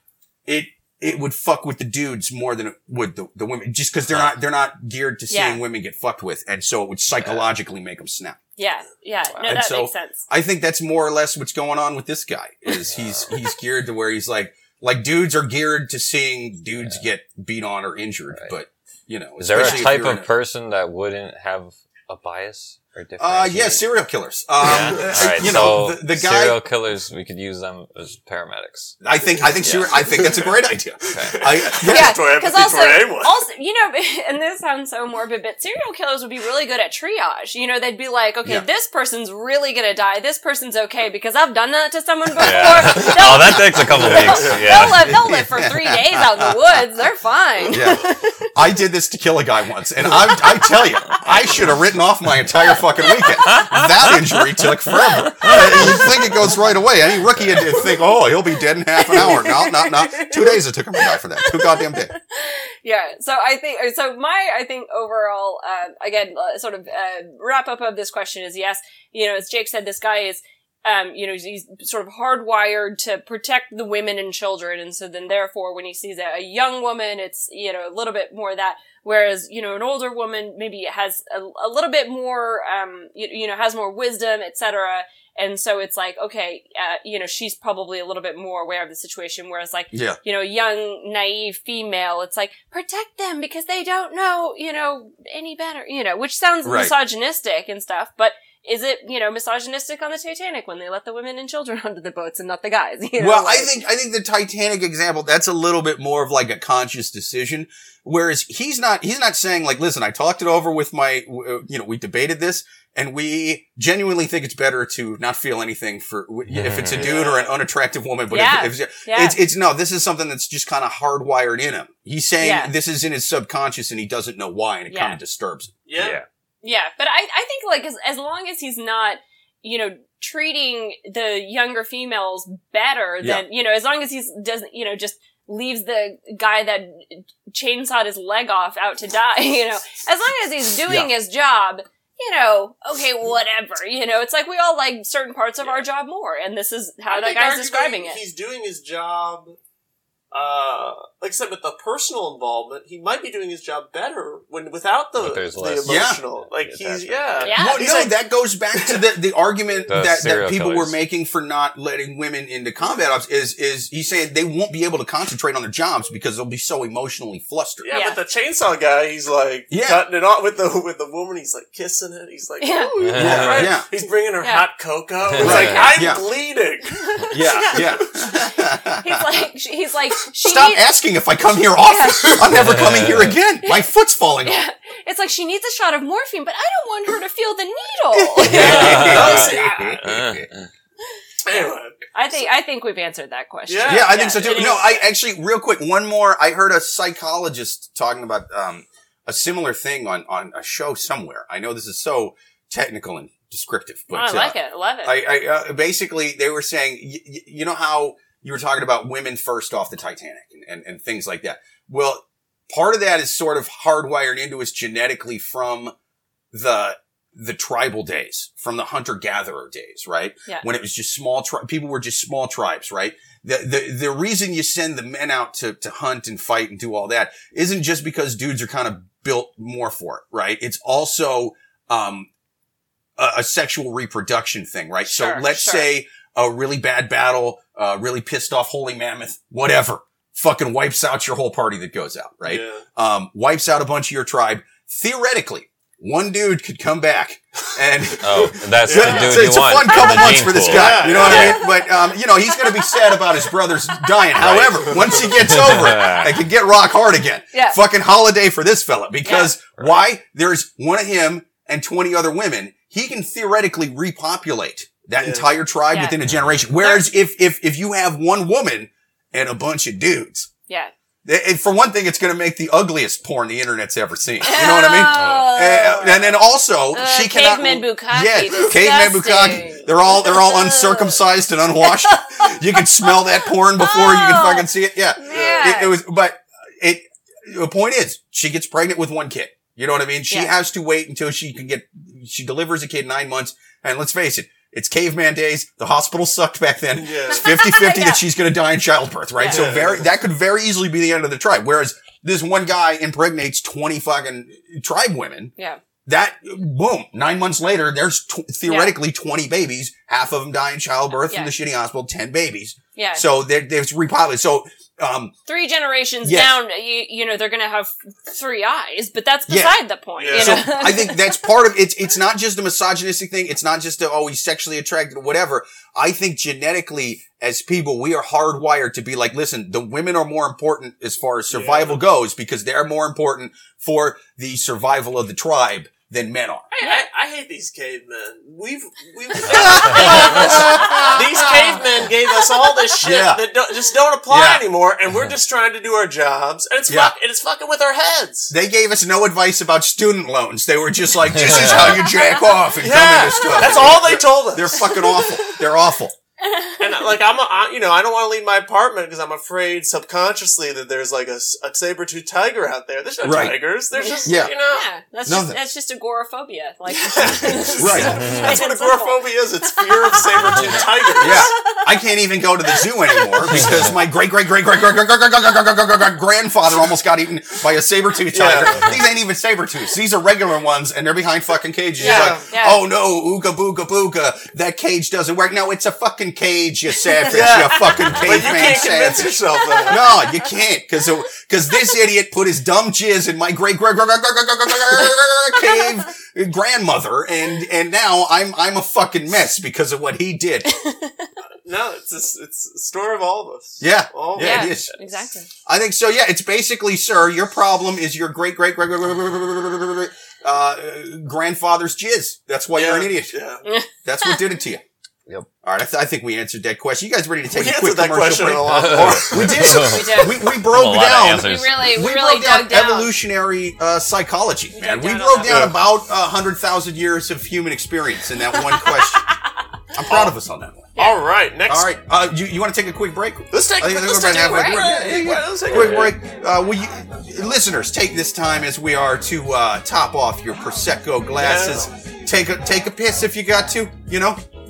it, it would fuck with the dudes more than it would the, the women, just cause they're not, they're not geared to Yeah. seeing women get fucked with. And so it would psychologically make them snap. yeah, yeah. No, And that so- makes sense. I think that's more or less what's going on with this guy is he's, he's geared to where he's like, like dudes are geared to seeing dudes get beat on or injured, Right. but you know, Is there a type you're in of person that wouldn't have a bias or different? Uh, yeah, serial killers. Um, Yeah? uh, All right, you know, so the, the guy, serial killers, we could use them as paramedics. I think, I think, Yeah. serial, I think that's a great idea. Okay. I, Yeah, because empathy also, for anyone. also, you know, and this sounds so morbid, but serial killers would be really good at triage. You know, they'd be like, okay, Yeah. this person's really gonna die. This person's okay because I've done that to someone before. Yeah. They'll- oh, that takes a couple weeks. They'll Yeah. live. They'll live for three days out in the woods. They're fine. yeah. I did this to kill a guy once, and I, I tell you, I should have written off my entire fucking weekend. That injury took forever. You think it goes right away. Any rookie would think, oh, he'll be dead in half an hour. No, no, no. Two days it took him to die for that. Two goddamn days. Yeah. So I think so. My I think overall, uh, again, uh, sort of uh, wrap up of this question is yes. You know, as Jake said, this guy is. Um, you know, he's, sort of hardwired to protect the women and children, and so then therefore, when he sees a, a young woman, it's you know a little bit more that. Whereas you know, an older woman maybe has a, a little bit more, um, you, you know, has more wisdom, etc. And so it's like, okay, uh, you know, she's probably a little bit more aware of the situation. Whereas like, Yeah. you know, young, naive female, it's like, protect them because they don't know, you know, any better, you know, which sounds Right. misogynistic and stuff, but is it you know misogynistic on the Titanic when they let the women and children onto the boats and not the guys? You know, well, I think I think the Titanic example that's a little bit more of like a conscious decision, whereas he's not he's not saying like, listen, I talked it over with my, uh, you know, we debated this, and we genuinely think it's better to not feel anything for if it's a dude or an unattractive woman, but Yeah. if, if Yeah. it's it's no, this is something that's just kind of hardwired in him. He's saying Yeah. this is in his subconscious and he doesn't know why, and it Yeah. kind of disturbs him. Yeah. Yeah, but I, I think like as, as long as he's not, you know, treating the younger females better than, you know, as long as he's doesn't, you know, just leaves the guy that chainsawed his leg off out to die, you know, as long as he's doing his job, you know, okay, whatever, you know, it's like we all like certain parts of our job more, and this is how I that guy's describing it. He's doing his job. Uh, like I said, with the personal involvement, he might be doing his job better when without the the less- emotional. Like he's yeah, Yeah. Well, He's no, like- that goes back to the, the argument The that, that serial people were making for not letting women into combat ops is, is he's saying they won't be able to concentrate on their jobs because they'll be so emotionally flustered. Yeah, Yeah. but the chainsaw guy, he's like Yeah. cutting it off with the with the woman. He's like kissing it. He's like, Yeah. "Ooh, Yeah. right." Yeah. He's bringing her Yeah. hot cocoa. It's Right. like I'm Yeah. bleeding. Yeah, yeah. He's like, he's like, she Stop needs, asking if I come here often. I'm never coming here again. My foot's falling off. it's like she needs a shot of morphine, but I don't want her to feel the needle. Anyway, I think I think we've answered that question. Yeah. Yeah, I think so too. No, I actually, real quick, one more. I heard a psychologist talking about um, a similar thing on on a show somewhere. I know this is so technical and descriptive, but Oh, I like uh, it. I love it. I, I uh, basically they were saying, y- y- you know how you were talking about women first off the Titanic and, and, and things like that. Well, part of that is sort of hardwired into us genetically from the the tribal days, from the hunter gatherer days, right? Yeah. When it was just small tri- people were just small tribes, right? The, the the reason you send the men out to to hunt and fight and do all that isn't just because dudes are kind of built more for it, right? It's also um a, a sexual reproduction thing, right? Sure, so let's sure. say a really bad battle, uh, really pissed off woolly mammoth, whatever, fucking wipes out your whole party that goes out, right? Yeah. Um, wipes out a bunch of your tribe. Theoretically, one dude could come back and Oh, and that's Yeah, the dude it's, you it's a fun couple months gene for this guy. Yeah, you know what yeah. I mean? But um, you know, he's going to be sad about his brothers dying. However, once he gets over it, it can get rock hard again. Yeah. Fucking holiday for this fella because why? There's one of him and 20 other women. He can theoretically repopulate that Yeah. entire tribe Yeah. within a generation. Whereas if if if you have one woman and a bunch of dudes. yeah. it- for one thing, it's going to make the ugliest porn the internet's ever seen. You know what I mean? Oh. Uh, and then also, Uh, she cannot. caveman bukkake, Yeah, caveman disgusting. bukkake. They're all they're all uncircumcised and unwashed. you can smell that porn before you can Oh, fucking see it. Yeah, man. It, it was. But it. The point is, she gets pregnant with one kid. You know what I mean? She Yeah. has to wait until she can get. She delivers a kid nine months, and let's face it. It's caveman days. The hospital sucked back then. Yeah. It's 50-50 Yeah. that she's going to die in childbirth, right? So very, that could very easily be the end of the tribe. Whereas this one guy impregnates 20 fucking tribe women. Yeah. That, boom, nine months later, there's tw- theoretically 20 babies. Half of them die in childbirth Yeah. from the shitty hospital, 10 babies. Yeah. So they're, they're repopulated. So, um, three generations Yes. down, you, you know, they're going to have three eyes, but that's Yeah. beside the point. Yeah. You so? I think that's part of it's it's not just a misogynistic thing. It's not just a, oh he's sexually attracted whatever. I think genetically as people we are hardwired to be like, listen, the women are more important as far as survival goes because they're more important for the survival of the tribe than men are. I, I, I hate these cavemen. We've we've these cavemen gave us all this shit Yeah. that don't, just don't apply Yeah. anymore, and we're just trying to do our jobs, and it's Yeah. fuck, and it's fucking with our heads. They gave us no advice about student loans. They were just like, this is how you jack off and come Yeah, into stuff. that's all they told us. They're fucking awful. They're awful. And like I'm, a, I, you know, I don't want to leave my apartment because I'm afraid subconsciously that there's like a saber-tooth tiger out there. There's no Right. tigers. There's just Yeah. you know. yeah, that's Nothing. just, that's just agoraphobia. Like, Right. That's what agoraphobia is. It's fear of saber-tooth tigers. Yeah. I can't even go to the zoo anymore because my great great great great great great great great great great great great great grandfather almost got eaten by a saber tooth tiger. These ain't even saber tooths. These are regular ones, and they're behind fucking cages. Yeah, like, yeah. oh no, ooga booga booga, that cage doesn't work. No, it's a fucking fucking cage, you savage, yeah. you fucking caveman savage. Yourself no, you can't, because because this idiot put his dumb jizz in my great great cave grandmother, and and now I'm I'm a fucking mess because of what he did. No, it's a, it's a store of all of us. Yeah, all of yeah, us. it is exactly. I think so. Yeah, it's basically, sir, your problem is your great great great great uh, grandfather's jizz. That's why yeah. you're an idiot. Yeah. That's what did it to you. Yep. All right, I, th- I think we answered that question. You guys ready to take We a quick that question break? a lot more. We did. We did. We, we broke A lot of down. We really, we, We really broke down dug down. evolutionary uh, psychology, We man. dug We down broke down that. about a hundred thousand years of human experience in that one question. I'm proud of us on that one. All right, next. All right, uh, you, you want to take a quick break? Let's take, let's take a gonna break. Yeah, yeah, yeah, yeah. let's take a Quick break. break. Uh, will you, listeners, take this time as we are to uh, top off your prosecco glasses. Take a take a piss if you got to. You know,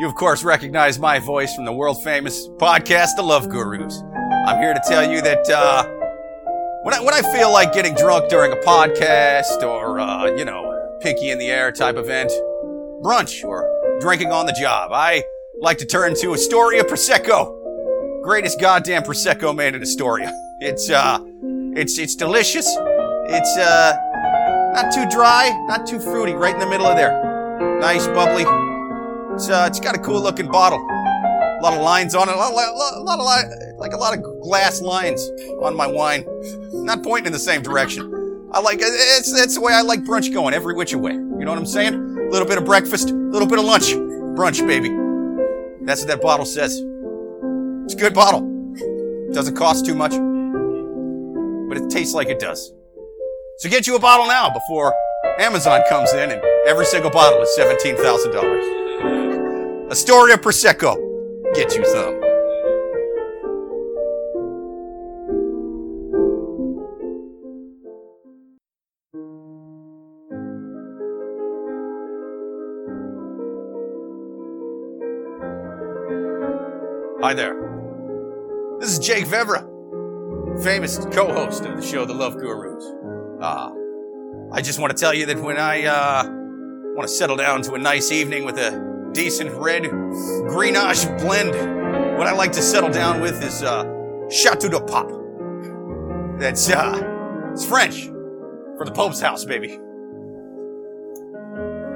You, of course, recognize my voice from the world famous podcast, The Love Gurus. I'm here to tell you that uh, when, I, when I feel like getting drunk during a podcast or, uh, you know, pinky in the air type event, brunch, or drinking on the job, I like to turn to Astoria Prosecco. Greatest goddamn Prosecco made in Astoria. It's, uh, it's, it's delicious. It's, uh, not too dry, not too fruity, right in the middle of there. Nice, bubbly. It's uh, it's got a cool looking bottle. A lot of lines on it. A lot, lot, lot, lot of li- like a lot of glass lines on my wine. Not pointing in the same direction. I like it's that's the way I like brunch going, every which way. You know what I'm saying? A little bit of breakfast, a little bit of lunch, brunch, baby. That's what that bottle says. It's a good bottle. Doesn't cost too much, but it tastes like it does. So get you a bottle now before Amazon comes in and every single bottle is $17,000. Astoria Prosecco. Get you some. Hi there. This is Jake Vevera, famous co-host of the show The Love Gurus. Uh, I just want to tell you that when I uh, want to settle down to a nice evening with a decent red Grenache blend, what I like to settle down with is uh, Chateau de Pop. That's uh, it's French for the Pope's house, baby,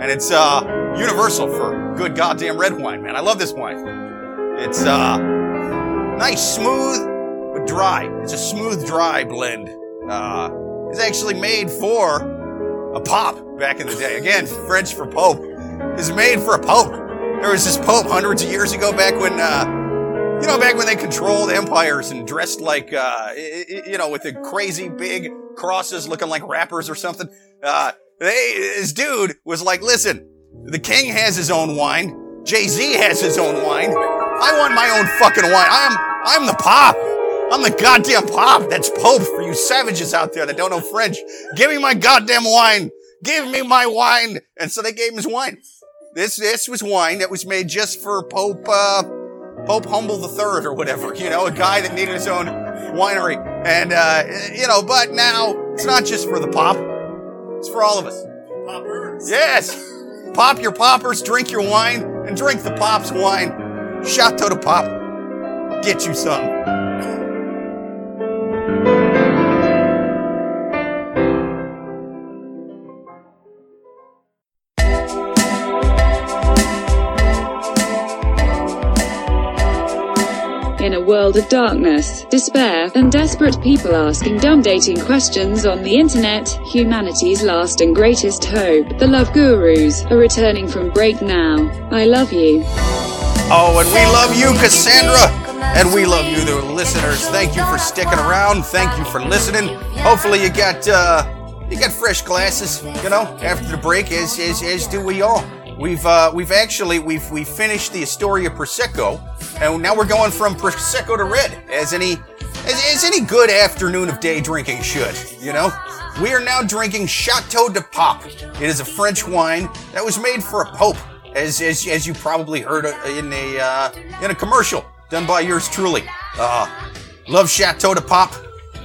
and it's uh, universal for good goddamn red wine, man. I love this wine. It's uh, nice, smooth, but dry. It's a smooth, dry blend. Uh, it's actually made for a pop back in the day. Again, French for pope. It's made for a pope. There was this pope hundreds of years ago back when, uh, you know, back when they controlled empires and dressed like, uh, i- i- you know, with the crazy big crosses looking like rappers or something. Uh, they, this dude was like, listen, the king has his own wine. Jay-Z has his own wine. I want my own fucking wine. I'm, I'm the pop. I'm the goddamn pop. That's Pope for you savages out there that don't know French. Give me my goddamn wine. Give me my wine. And so they gave him his wine. This, this was wine that was made just for Pope, uh, Pope Humble the Third or whatever, you know, a guy that needed his own winery. And, uh, you know, but now it's not just for the pop. It's for all of us. Poppers. Yes. Pop your poppers, drink your wine, and drink the pop's wine. Chateau de Pop. Get you some. World of darkness, despair, and desperate people asking dumb dating questions on the internet, humanity's last and greatest hope, the Love Gurus, are returning from break now. I love you. Oh, and we love you, Cassandra. And we love you, the listeners. Thank you for sticking around. Thank you for listening. Hopefully you got uh, you got fresh glasses. You know, after the break, as as, as do we all. We've uh, we've actually we've we finished the Astoria Prosecco, and now we're going from Prosecco to red, as any as, as any good afternoon of day drinking should. You know, we are now drinking Chateau de Pop. It is a French wine that was made for a pope, as as, as you probably heard uh, in a uh, in a commercial done by yours truly. Uh, love Chateau de Pop.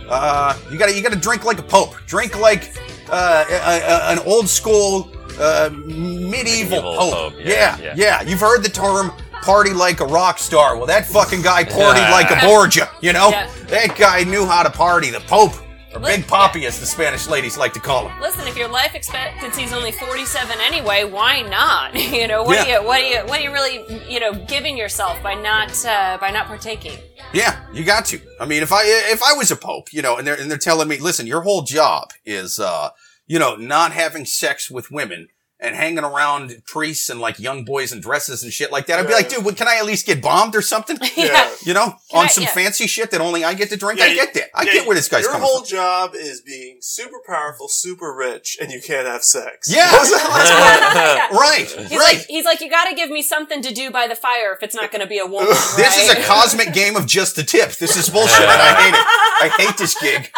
Uh, you gotta you gotta drink like a pope. Drink like uh, a, a- an old school uh, medieval, Medieval pope. pope, Yeah, yeah, yeah, yeah. You've heard the term "party like a rock star." Well, that fucking guy partied like a Borgia. You know, Yeah. that guy knew how to party. The Pope, or Let- Big Poppy, as the Spanish ladies like to call him. Listen, if your life expectancy is only 47 anyway, why not? You know, what Yeah. are you, what are you, what are you really, you know, giving yourself by not, uh, by not partaking? Yeah, you got to. I mean, if I if I was a pope, you know, and they're and they're telling me, listen, your whole job is, uh, you know, not having sex with women and hanging around priests and like young boys in dresses and shit like that. I'd be like, dude, what, can I at least get bombed or something? Yeah. You know, Can on I- some yeah. fancy shit that only I get to drink. Yeah, I get that. I yeah, get where this guy's Your coming Your whole from. job is being super powerful, super rich, and you can't have sex. Yeah. What was Yeah. Right, He's right. like, he's like, you got to give me something to do by the fire if it's not going to be a woman. This is a cosmic game of just the tip. This is bullshit. and I hate it. I hate this gig.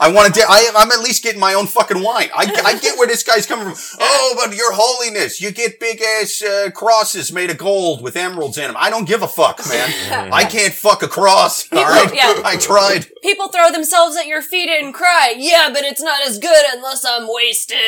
I want to. I, I'm at least getting my own fucking wine. I, I get where this guy's coming from. Oh, but your holiness, you get big ass uh, crosses made of gold with emeralds in them. I don't give a fuck, man. I can't fuck a cross. All right, yeah. I tried. People throw themselves at your feet and cry, yeah, but it's not as good unless I'm wasted.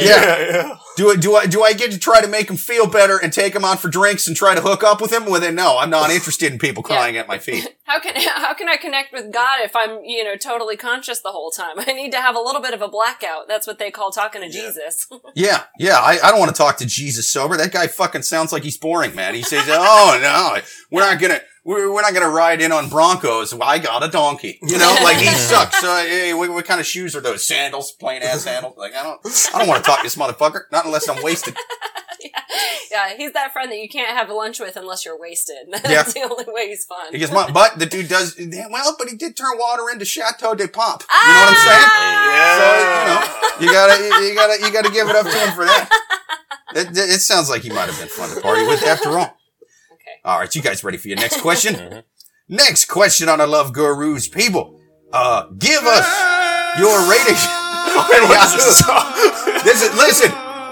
Yeah. yeah. Do I do I do I get to try to make him feel better and take him out for drinks and try to hook up with him? Well, then no, I'm not interested in people crying at my feet. How can how can I connect with God if I'm you know totally conscious the whole time? I need to have a little bit of a blackout. That's what they call talking to Jesus. Yeah, yeah. I, I don't want to talk to Jesus sober. That guy fucking sounds like he's boring, man. He says, "Oh no, we're not gonna." We're, we're not gonna ride in on Broncos. I got a donkey. You know, like he sucks. So, hey, what, what kind of shoes are those? Sandals, plain ass sandals. Like I don't, I don't want to talk to this motherfucker. Not unless I'm wasted. yeah, he's that friend that you can't have lunch with unless you're wasted. That's Yeah. the only way he's fun. He goes, "My- but the dude does well, but he did turn water into Chateau de Pop. You know what I'm saying? Ah! So you know, you gotta, you gotta, you gotta give it up to him for that. It, it, it sounds like he might have been fun to party with after all. Okay. All right, you guys ready for your next question? next question on the Love Gurus, people. Uh, give us your rating. this is listen.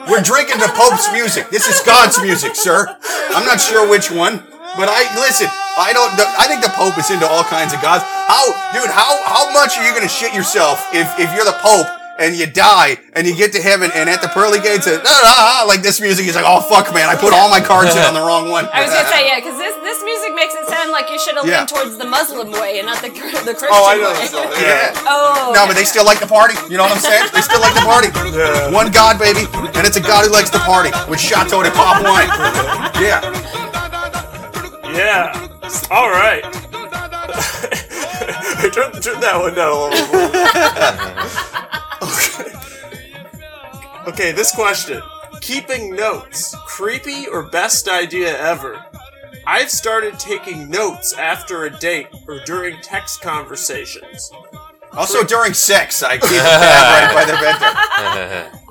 We're drinking the Pope's music. This is God's music, sir. I'm not sure which one, but I listen. I don't. I think the Pope is into all kinds of gods. How, dude? How how much are you gonna shit yourself if if you're the Pope and you die and you get to heaven and at the pearly gates, uh, ah, ah, ah, like this music is like, oh fuck, man, I put all my cards in on the wrong one. I was gonna say yeah, because this this music makes it sound like you should have Yeah. leaned towards the Muslim way and not the the Christian Oh, I know. way. So, Yeah. yeah. Oh, No, but they still like the party. You know what I'm saying? They still like the party. Yeah. One God, baby, and it's a God who likes the party with Chateau de Pop wine. Yeah. Yeah. All right. turn, turn that one down a little more. Okay. this question. Keeping notes. Creepy or best idea ever? I've started taking notes after a date or during text conversations. Also during sex, I keep a right by their bedroom.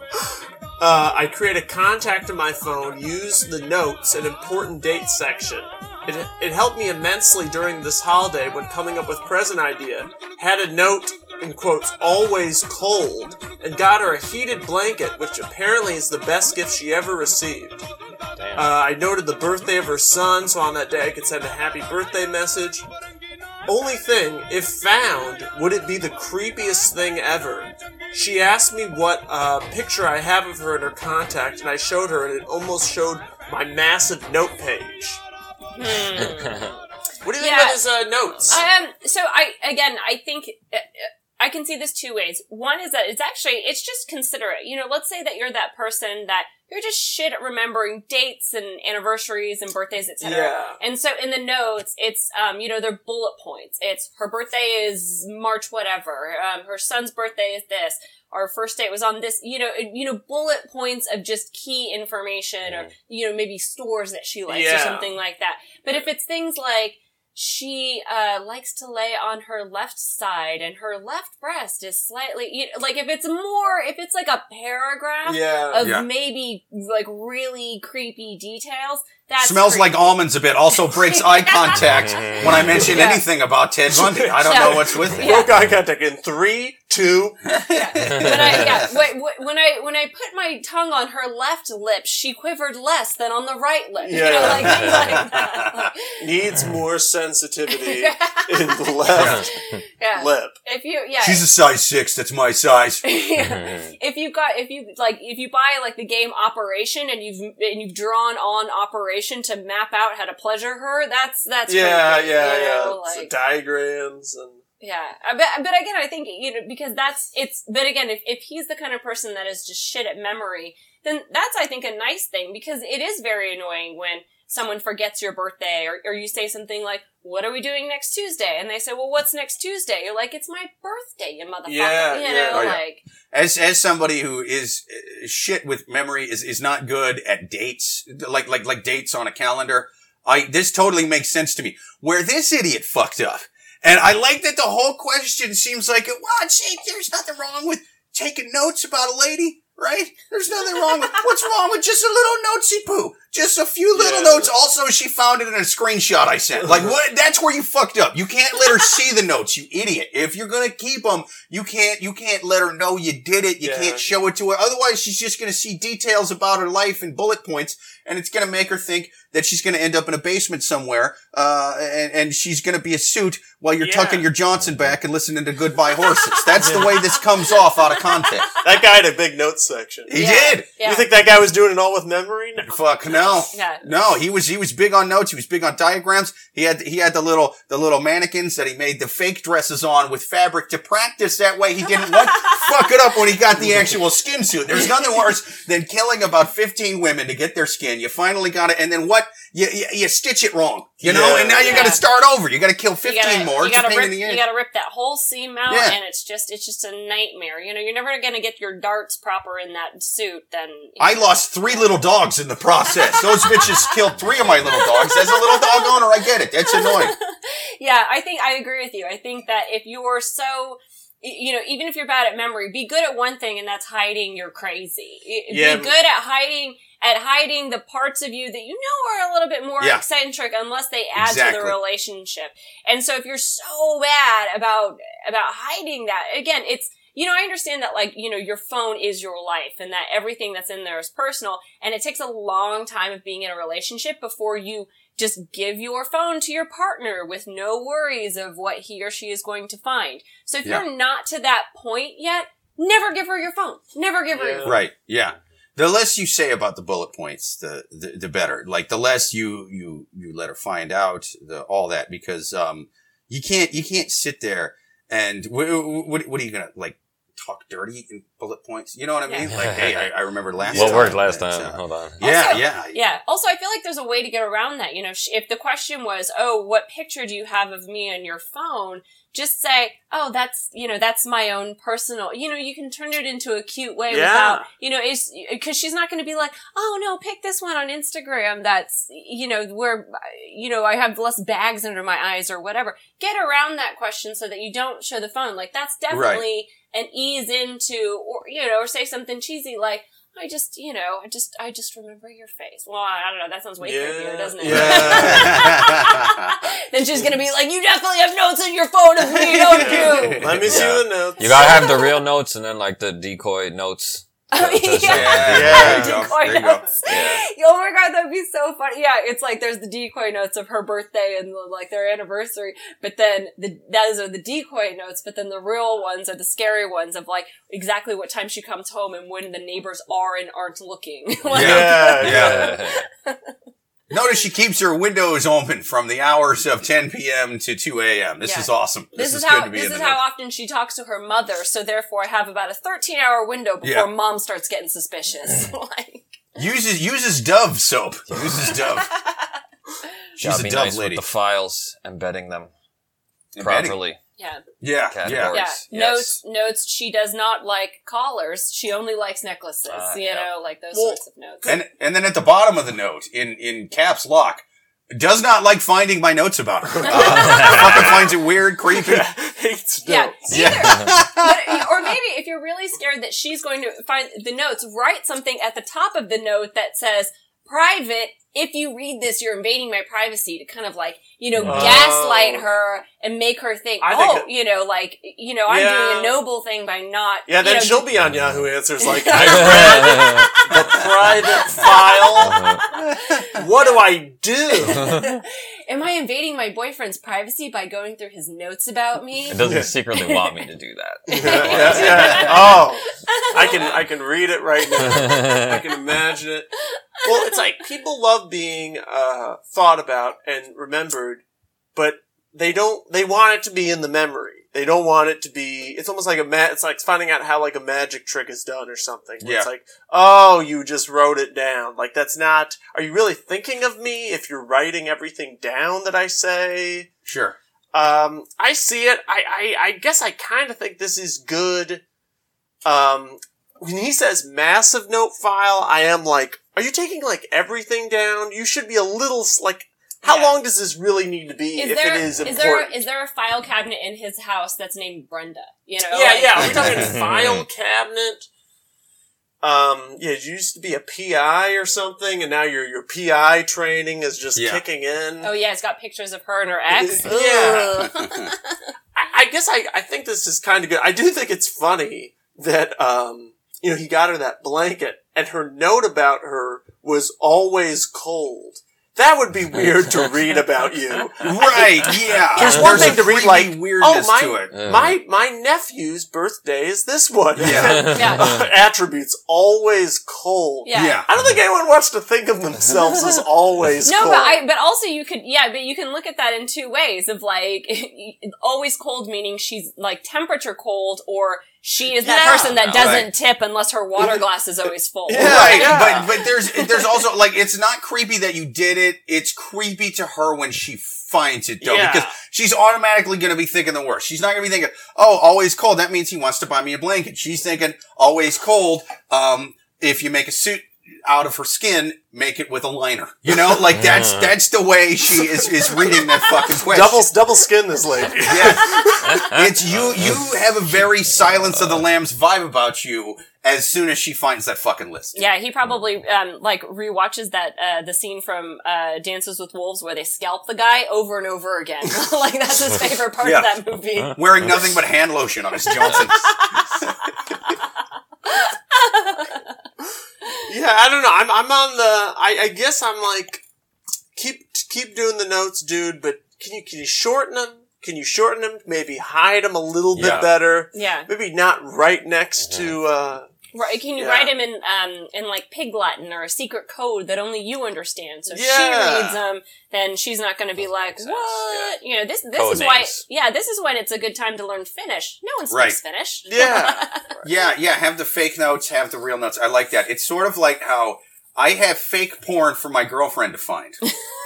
Uh, I create a contact in my phone, use the notes and important date section. It, it helped me immensely during this holiday when coming up with present idea. Had a note, in quotes, always cold, and got her a heated blanket, which apparently is the best gift she ever received. Uh, I noted the birthday of her son, so on that day I could send a happy birthday message. Only thing, if found, would it be the creepiest thing ever? She asked me what uh, picture I have of her in her contact, and I showed her, and it almost showed my massive note page. what do you think Yeah. about his uh, notes? Um, so I again, I think uh, uh, I can see this two ways. One is that it's actually it's just considerate. You know, let's say that you're that person that you're just shit at remembering dates and anniversaries and birthdays, etc. Yeah. And so in the notes, it's um, you know, they're bullet points. It's her birthday is March whatever. Um, her son's birthday is this. Our first date was on this. You know, you know, bullet points of just key information, or you know, maybe stores that she likes or something like that. But if it's things like she uh, likes to lay on her left side, and her left breast is slightly you know, like if it's more, if it's like a paragraph Yeah. of Yeah. maybe like really creepy details. That Smells like almonds a bit. Also breaks eye contact when I mention Yeah. anything about Ted Bundy. I don't know what's with it. Yeah. Broke eye contact in three, two. when I yeah, when, when I when I put my tongue on her left lip, she quivered less than on the right lip. You know, like like that. Like, Needs more sensitivity in the left yeah. lip. If you yeah, She's a size six. That's my size. yeah. if you got if you like if you buy like the game Operation and you've and you've drawn on Operation to map out how to pleasure her, that's that's Yeah, creepy, yeah, you yeah. know, So like- diagrams and Yeah, Uh, but but again, I think you know because that's it's. But again, if if he's the kind of person that is just shit at memory, then that's I think a nice thing because it is very annoying when someone forgets your birthday or, or you say something like, "What are we doing next Tuesday?" and they say, "Well, what's next Tuesday?" You're like, "It's my birthday, you motherfucker." Yeah, you yeah. know, Oh, yeah. like As as somebody who is uh, shit with memory is is not good at dates, like like like dates on a calendar. I this totally makes sense to me. Where this idiot fucked up, and I like that the whole question seems like, well, see, there's nothing wrong with taking notes about a lady, right? There's nothing wrong with what's wrong with just a little notesy poo, just a few little Yeah. notes. Also, she found it in a screenshot I sent. Like what? That's where you fucked up. You can't let her see the notes, you idiot. If you're gonna keep them, you can't you can't let her know you did it. You Yeah. can't show it to her. Otherwise, she's just gonna see details about her life and bullet points, and it's gonna make her think that she's gonna end up in a basement somewhere, uh, and, and she's gonna be a suit while you're Yeah. tucking your Johnson back and listening to Goodbye Horses. That's the way this comes off out of context. that guy had a big notes section. He Yeah. did. yeah, You think that guy was doing it all with memory? No. Fuck no. Yeah. No, he was he was big on notes. He was big on diagrams. He had he had the little the little mannequins that he made the fake dresses on with fabric to practice. That way he didn't what, fuck it up when he got the actual skin suit. There's nothing worse than killing about 15 women to get their skin. You finally got it, and then what? You you, you stitch it wrong, you know, Yeah. and now you got to start over. You got to kill 15 you gotta, more. You gotta rip. in the You gotta rip that whole seam out, Yeah. and it's just it's just a nightmare. You know, you're never gonna get your darts proper in that suit. Then I know. lost three little dogs in the process. Those bitches killed three of my little dogs. As a little dog owner, I get it. That's annoying. yeah, I think I agree with you. I think that if you're so, you know, even if you're bad at memory, be good at one thing, and that's hiding you're crazy. Yeah. Be good at hiding at hiding the parts of you that you know are a little bit more Yeah. eccentric, unless they add to the relationship. And so, if you're so bad about about hiding that, again, it's you know, I understand that like, you know, your phone is your life and that everything that's in there is personal and it takes a long time of being in a relationship before you just give your phone to your partner with no worries of what he or she is going to find. So if Yeah. you're not to that point yet, never give her your phone. Never give her your Yeah. phone. Right. Yeah. The less you say about the bullet points, the, the, the better. Like the less you, you, you let her find out the, all that because, um, you can't, you can't sit there and what, what, what are you gonna like talk dirty in bullet points? You know what I mean? Yeah. Like, hey, I, I remember last time. What time. worked last time? uh, Hold on. yeah, Also- yeah. Yeah. Also, I feel like there's a way to get around that. You know, if the question was, "Oh, what picture do you have of me on your phone?" Just say, "Oh, that's you know, that's my own personal." You know, you can turn it into a cute way Yeah. without you know, it's because she's not going to be like, "Oh no, pick this one on Instagram." That's you know where you know I have less bags under my eyes or whatever. Get around that question so that you don't show the phone. Like that's definitely an ease into, or you know, or say something cheesy like. I just, you know, I just, I just remember your face. Well, I don't know. That sounds way creepier, doesn't it? then she's gonna be like, "You definitely have notes in your phone of me, don't you?" Let me see Yeah. the notes. You gotta have the real notes and then like the decoy notes. Oh, to yeah. show- Yeah, Yeah. you go. Decoy There you notes. Yeah. Oh my god, that'd be so funny. Yeah, it's like there's the decoy notes of her birthday and like their anniversary, but then the those are the decoy notes, but then the real ones are the scary ones of like exactly what time she comes home and when the neighbors are and aren't looking. Like, Yeah, Yeah. Yeah. Notice she keeps her windows open from the hours of 10 p.m. to 2 a.m. This Yeah. is awesome. This, is, good how to be this in is the how know. often she talks to her mother. So therefore, I have about a 13 hour window before Yeah. mom starts getting suspicious. like, Uses uses Dove soap. Uses Dove. She's Gotta a Dove nice lady. with the files, embedding them Embedding. properly. Yeah, Yeah, Categories. yeah. yeah. Yes. Notes, notes. She does not like collars. She only likes necklaces. Ah, you yeah. know, like those Well, sorts of notes. And and then at the bottom of the note, in in caps lock, Does not like finding my notes about her. Uh, fucking finds it weird, creepy. Hates Yeah, notes. either. but, or maybe if you're really scared that she's going to find the notes, write something at the top of the note that says private. If you read this, you're invading my privacy to kind of like, you know, Oh. gaslight her and make her think, I think oh, you know, like, you know, I'm Yeah. doing a noble thing by not. Yeah, you then know, she'll be on Yahoo Answers like, I read the private file. What do I do? Am I invading my boyfriend's privacy by going through his notes about me? It doesn't secretly want me to do that. Yeah, yeah. Oh, I can I can read it right now. I can imagine it. Well, it's like people love being uh, thought about and remembered, but they don't. They want it to be in the memory. They don't want it to be. It's almost like a ma- It's like finding out how like a magic trick is done or something. where It's Yeah. like, oh, you just wrote it down. Like that's not. Are you really thinking of me if you're writing everything down that I say? Sure. Um, I see it. I, I, I guess I kind of think this is good. Um, when he says massive note file, I am like, are you taking like everything down? You should be a little like, how Yeah. long does this really need to be Is if there it is is important? there is there a file cabinet in his house that's named Brenda? You know, yeah, like- yeah. Are we talking file cabinet? Um, yeah, it used to be a PI or something, and now your your PI training is just Yeah. kicking in. Oh yeah, it's got pictures of her and her ex. Yeah. I, I guess I, I think this is kind of good. I do think it's funny that, um, you know, he got her that blanket and her note about her was always cold. That would be weird to read about you. Right, yeah. There's one thing a to read creepy like, oh, weirdness my, to it. Yeah. my, my nephew's birthday is this one. Yeah. Yeah. Attributes, always cold. Yeah. Yeah. I don't think anyone wants to think of themselves as always No, cold. but I but also you could yeah, but you can look at that in two ways of like always cold meaning she's like temperature cold or she is that Yeah. person that doesn't Right. tip unless her water glass is always full. Yeah. right, yeah. but but there's there's also like it's not creepy that you did it. It's creepy to her when she finds it though, Yeah. because she's automatically going to be thinking the worst. She's not going to be thinking, "Oh, always cold." That means he wants to buy me a blanket. She's thinking, "Always cold." Um, if you make a suit out of her skin, make it with a liner. You know, like that's that's the way she is is reading that fucking question. double, double skin this lady. Yeah. it's you. You have a very Silence of the Lambs vibe about you. As soon as she finds that fucking list. Yeah, he probably um, like rewatches that uh, the scene from uh, Dances with Wolves where they scalp the guy over and over again. like that's his favorite part Yeah. of that movie. Wearing nothing but hand lotion on his Johnson. Yeah, I don't know. I'm I'm on the. I, I guess I'm like keep keep doing the notes, dude. But can you can you shorten them? Can you shorten them? Maybe hide them a little bit better. Yeah, Maybe not right next to. uh right. Can you Yeah. write him in um in like pig Latin or a secret code that only you understand? So if Yeah. she reads them, then she's not going to be like, sense, "What?" You know, this this Code is why. Yeah, this is when it's a good time to learn Finnish. No one speaks Right. Finnish. Yeah. yeah, yeah. Have the fake notes, have the real notes. I like that. It's sort of like how I have fake porn for my girlfriend to find.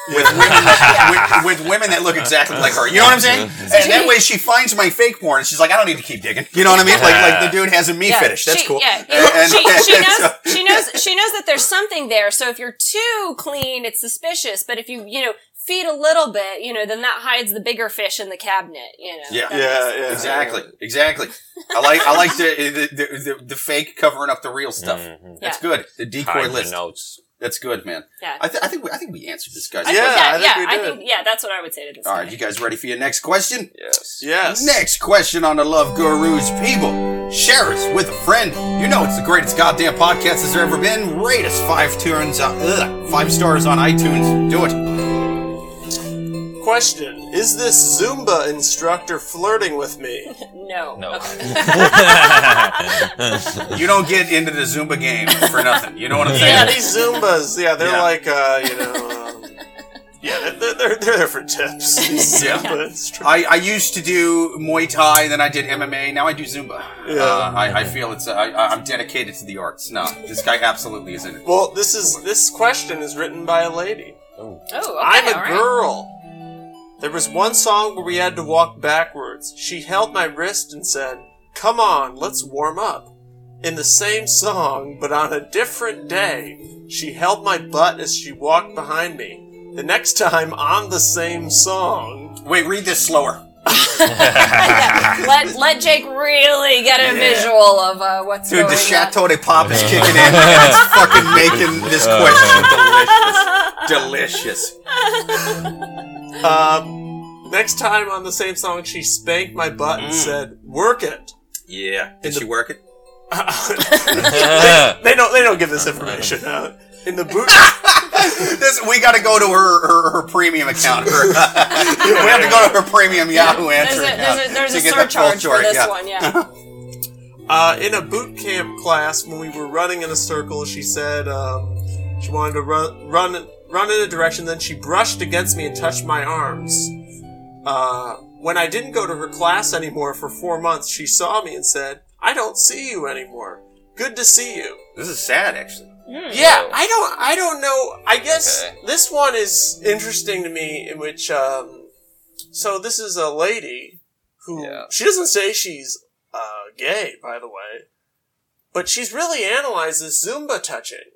With women, that, with, with women that look exactly like her. You know what I'm saying? And that way she finds my fake porn and she's like, I don't need to keep digging. You know what I mean? Like, like the dude has a me Yeah, fetish. That's she, cool. Yeah, And- and- she, she knows. so- she knows. She knows that there's something there. So if you're too clean, it's suspicious. But if you, you know, feed a little bit, you know, then that hides the bigger fish in the cabinet. You know. Yeah. Yeah, yeah. Exactly, exactly. I like I like the the, the the the fake covering up the real stuff. Mhm. That's Yeah. good. The decoy Hide the list. notes. That's good, man. Yeah. I, th- I think we, I think we answered this, guys. I Yeah, yeah, I think yeah, we I think, yeah, that's what I would say to this. All guy. right, you guys ready for your next question? Yes. Yes. Next question on the Love Gurus, people. Share us with a friend. You know it's the greatest goddamn podcast there's ever been. Rate us five turns, uh, ugh, five stars on iTunes. Do it. Question: Is this Zumba instructor flirting with me? No. No. Okay. You don't get into the Zumba game for nothing. You know what I'm saying? Yeah, these Zumbas. Yeah, they're Yeah. like, uh, you know, um, yeah, they're, they're they're there for tips. These Yeah. Zumba instructors. I, I used to do Muay Thai, then I did MMA. Now I do Zumba. Yeah. Uh, I, I feel it's uh, I, I'm dedicated to the arts. No, this guy absolutely is in it. Well, this is this question is written by a lady. Oh, okay. I'm a all right. girl. There was one song where we had to walk backwards. She held my wrist and said, "Come on, let's warm up." In the same song, but on a different day, she held my butt as she walked behind me. the next time on the same song, Wait, read this slower. let let Jake really get a visual of uh, what's Dude, going the. Chateau de Pop is kicking in. and it's fucking making this question delicious. Delicious. Um, next time on the same song, she spanked my butt and Mm. said, "Work it." Yeah. Did the- she work it? They don't. They don't give this information out in the boot. This, we got to go to her, her, her premium account. Her, we have to go to her premium Yahoo There's answer a, account there's a, there's to a get the full surcharge for story, this yeah. one, yeah. Uh, in a boot camp class, when we were running in a circle, she said um, she wanted to run, run, run in a direction. Then she brushed against me and touched my arms. Uh, when I didn't go to her class anymore for four months, she saw me and said, "I don't see you anymore. Good to see you." This is sad, actually. Yeah, I don't, I don't know. I guess Okay. this one is interesting to me, in which, um, so this is a lady who Yeah. she doesn't say she's uh, gay, by the way, but she's really analyzed this Zumba touching.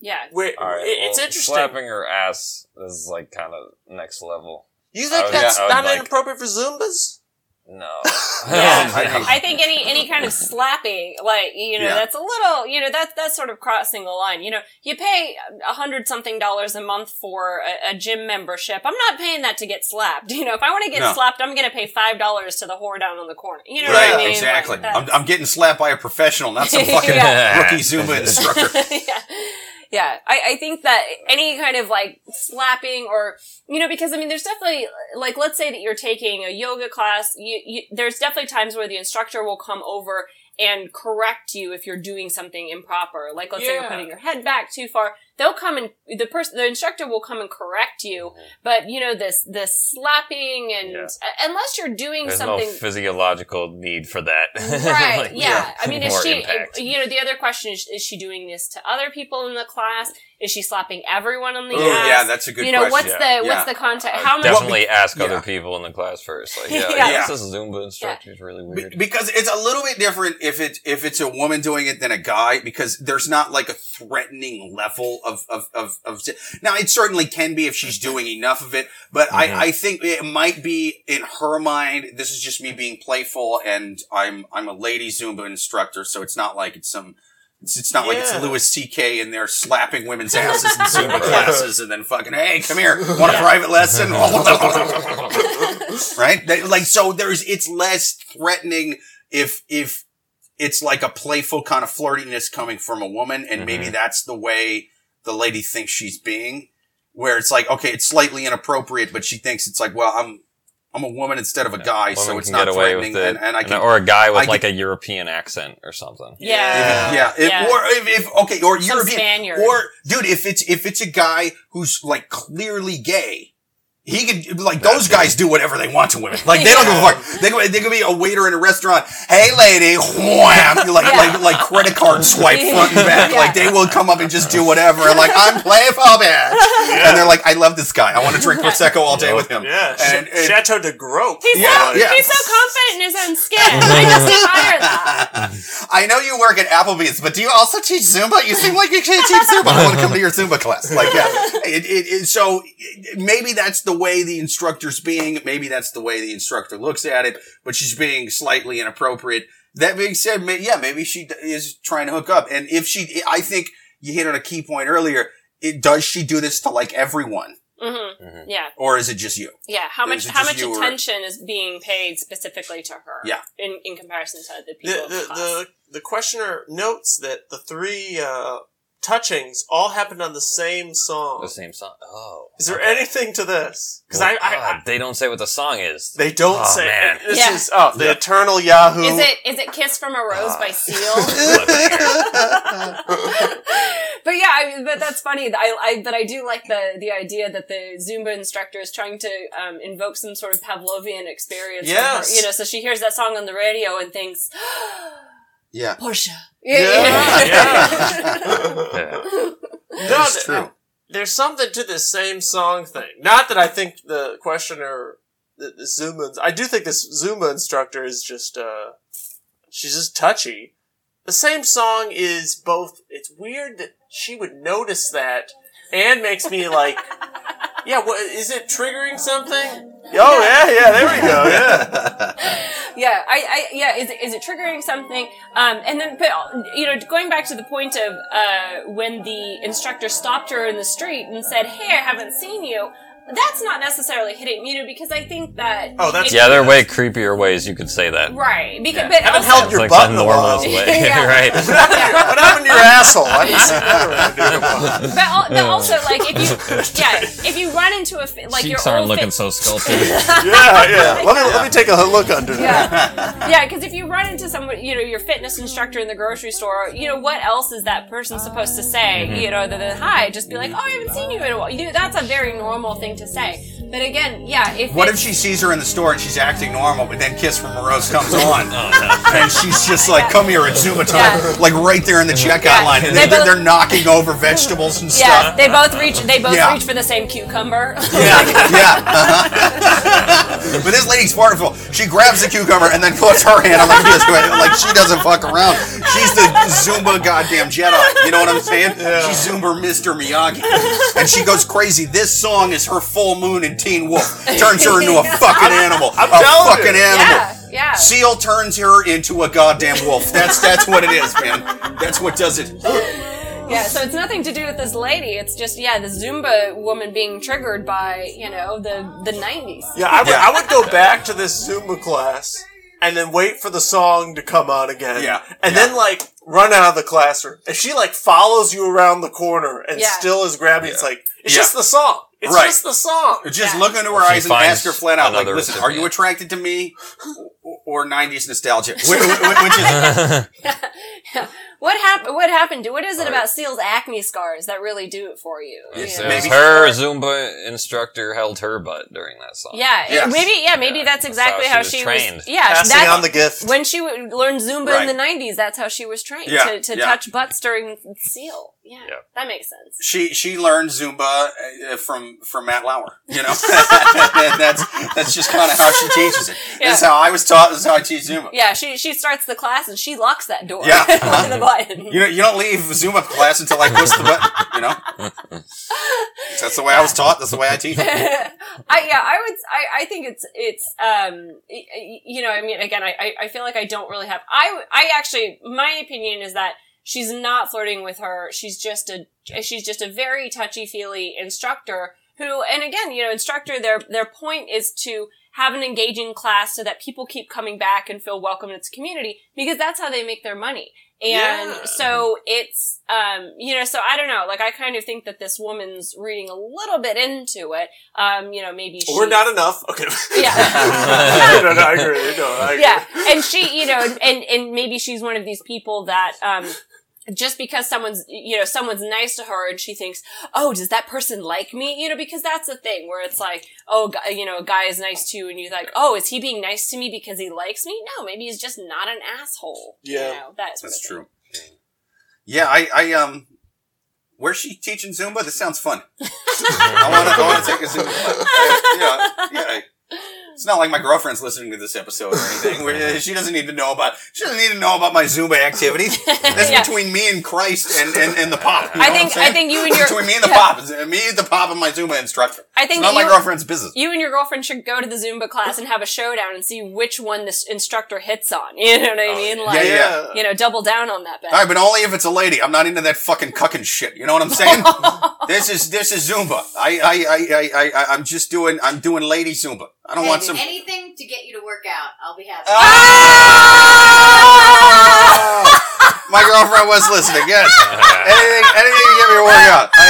Yeah. Where All right, it- it's well, interesting. Slapping her ass is like kind of next level. You think would- that's yeah, not like- inappropriate for Zumbas? No. Yeah. I think- any any kind of slapping, like you know, Yeah. that's a little, you know, that's that's sort of crossing the line. You know, you pay a hundred something dollars a month for a, a gym membership. I'm not paying that to get slapped. You know, if I want to get No. slapped, I'm going to pay five dollars to the whore down on the corner. You know Right, what I mean? exactly. Like, I'm, I'm getting slapped by a professional, not some fucking Yeah. rookie Zumba instructor. yeah. Yeah, I, I think that any kind of like slapping or, you know, because I mean, there's definitely, like, let's say that you're taking a yoga class, you, you, there's definitely times where the instructor will come over and correct you if you're doing something improper. Like, let's say you're putting your head back too far. They'll come and, the person, the instructor will come and correct you. But, you know, this, this slapping and, Yeah. uh, unless you're doing There's something. no physiological need for that. Right. Like, yeah. I mean, is she, impact. you know, the other question is, is she doing this to other people in the class? Is she slapping everyone on the Ooh, ass? yeah, that's a good You know, question. what's Yeah. the, Yeah. what's the context? I How would much? definitely ask yeah. other people in the class first. Like, yeah, Yeah. This Zumba instructor is really Be- weird. because it's a little bit different if it if it's a woman doing it than a guy because there's not like a threatening level of of of, of now it certainly can be if she's doing enough of it but Mhm. I I think it might be in her mind this is just me being playful and I'm I'm a lady Zumba instructor so it's not like it's some it's, it's not like it's Louis C.K. in there slapping women's asses in Zumba classes and then fucking, hey, come here, want a private lesson? right? They- like, so there's, it's less threatening if, if it's like a playful kind of flirtiness coming from a woman and maybe Mhm. that's the way the lady thinks she's being, where it's like, okay, it's slightly inappropriate, but she thinks it's like, well, I'm, I'm a woman instead of a guy, so it's not threatening, with it, and, and I can, or a guy with I like get- a European accent or something. Yeah. yeah, if, Yeah. or if, if okay, or Some European, Spaniard. or dude, if it's if it's a guy who's like clearly gay, he could like those guys do whatever they want to women. Like they don't give a fuck. They could, they could be a waiter in a restaurant. Hey, lady, wham! Like Yeah. like like credit card swipe front and back. Yeah. Like they will come up and just do whatever. And like I'm playful, bitch. And they're like, I love this guy. I want to drink prosecco all day with him. Yeah, And- and- Chateau de Grope. He's, Yeah, so, yeah. he's so confident in his own skin. I just admire that. I know you work at Applebee's, but do you also teach Zumba? You seem like you should teach Zumba. I want to come to your Zumba class. Like, yeah. It, it, it, so maybe that's the way the instructor's being. Maybe that's the way the instructor looks at it, but she's being slightly inappropriate. That being said, may, yeah, maybe she is trying to hook up. And if she, I think you hit on a key point earlier. It, does she do this to like everyone? hmm Yeah. Or is it just you? Yeah. How much, how much you or- attention is being paid specifically to her? Yeah. In, in comparison to the The, people in the the, the, the questioner notes that the three uh, touchings all happened on the same song. The same song. Oh. Is there okay. anything to this? Because Well, I, I, ah, I, they don't say what the song is. they don't Oh, say. man. This Yeah. is oh the Yeah. eternal Yahoo. Is it is it "Kiss from a Rose" by Seal? but yeah, I mean, but that's funny. I, I but I do like the the idea that the Zumba instructor is trying to um, invoke some sort of Pavlovian experience. from her. Yes. you know, so she hears that song on the radio and thinks, Yeah. Portia. Yeah, Yeah. No, That's th- true. There's something to this same song thing. Not that I think the questioner, the, the Zumba, I do think this Zumba instructor is just, uh, she's just touchy. The same song is both, it's weird that she would notice that and makes me like, Yeah, what, is it triggering something? Oh yeah, yeah. There we go. Yeah. yeah, I, I, yeah. Is it, is it triggering something? Um, and then, but you know, going back to the point of uh, when the instructor stopped her in the street and said, "Hey, I haven't seen you." That's not necessarily hitting me because I think that. Oh, that's- Yeah, there are way creepier ways you could say that. right. Because, but Haven't also, held your like butt in a while. way, Yeah. right? what happened to your asshole? I haven't seen that around here in a while. but, but also, like, if you, yeah, if you run into a like Cheeks your aren't old looking fit- so sculpted. Yeah, yeah. Let me let me take a look under there. Yeah, yeah. Because if you run into someone, you know, your fitness instructor in the grocery store, you know, what else is that person supposed to say? Mm-hmm. You know, other than hi, just be like, oh, I haven't seen you in a while. You know, that's a very normal thing to say. But again, yeah, if What if she sees her in the store and she's acting normal, but then Kiss from Rose comes on, Oh, and she's just like, Yeah. "Come here, it's Zumba time!" Yeah. Like right there in the checkout Yeah. line, and They they're, both- they're knocking over vegetables and stuff. Yeah, stuff. they both reach. They both Yeah. reach for the same cucumber. Yeah, yeah. uh-huh. but this lady's wonderful. She grabs the cucumber and then puts her hand on like this, like she doesn't fuck around. She's the Zumba goddamn Jedi. You know what I'm saying? She's Zumba Mr. Miyagi, and she goes crazy. This song is her full moon in Teen Wolf. Turns her into a fucking animal. I'm a telling fucking you. animal. yeah, yeah. Seal turns her into a goddamn wolf. That's that's what it is, man. That's what does it. Yeah, so it's nothing to do with this lady. It's just yeah, the Zumba woman being triggered by you know the the nineties. Yeah, I would, Yeah. I would go back to this Zumba class and then wait for the song to come on again. Yeah, And yeah. then like run out of the classroom. If she like follows you around the corner and Yeah. still is grabbing, it's like it's Yeah. just the song. It's Right. just the song. Just Yeah. look into her She eyes and ask her flat out, like, another listen, are you attracted to me or- or 90s nostalgia? Which, which, which is What happened? What happened? What is it about Seal's acne scars that really do it for you? you It know? was Maybe- her Zumba instructor held her butt during that song. Yeah, Yes. maybe. Yeah, maybe that's exactly how how she she was was. trained. Yeah, Passing that's on the gift. when she w- learned Zumba Right. in the '90s. That's how she was trained Yeah, to, to yeah. touch butts during Seal. Yeah, Yeah. that makes sense. she she learned Zumba uh, from from Matt Lauer. You know, that's that's just kind of how she teaches it. This is how I was taught. This is how I teach Zumba. Yeah, she she starts the class and she locks that door. Yeah. button. You know, you don't leave Zumba class until I push the button. You know, that's the way I was taught. That's the way I teach. I yeah, I would. I, I think it's it's um you know I mean again I I- I feel like I don't really have I I actually my opinion is that she's not flirting with her. She's just a she's just a very touchy feely instructor who and again you know instructor their their point is to have an engaging class so that people keep coming back and feel welcome in its community because that's how they make their money. And Yeah. so it's, um, you know, so I don't know. Like, I kind of think that this woman's reading a little bit into it. Um, you know, maybe she. Or not enough. Okay. Yeah. no, no, I agree. No, I agree. yeah. And she, you know, and, and maybe she's one of these people that, um, just because someone's, you know, someone's nice to her and she thinks, oh, does that person like me? You know, because that's the thing where it's like, oh, you know, a guy is nice to you and you're like, oh, is he being nice to me because he likes me? No, maybe he's just not an asshole. Yeah. You know, that That's of thing. true. Yeah, I, I um, where's she teaching Zumba? This sounds fun. I want to, I want to take a Zumba class. Yeah, yeah. It's not like my girlfriend's listening to this episode or anything. Where She doesn't need to know about. She doesn't need to know about my Zumba activities. That's Yeah. between me and Christ and, and, and the pop. You know I think-? I think you and your- between me and the yeah. pop. It's me, and the pop, and my Zumba instructor. I think it's not my girlfriend's business. You and your girlfriend should go to the Zumba class and have a showdown and see which one this instructor hits on. You know what I mean? Like, Oh, yeah, yeah. you know, double down on that bet. All right, but only if it's a lady. I'm not into that fucking cucking shit. You know what I'm saying? this is this is Zumba. I I I I I I- I'm just doing I'm doing lady Zumba. I don't Hey, want some. anything to get you to work out. I'll be happy. Ah! My girlfriend was listening. Yes, anything anything to get me to work out. I,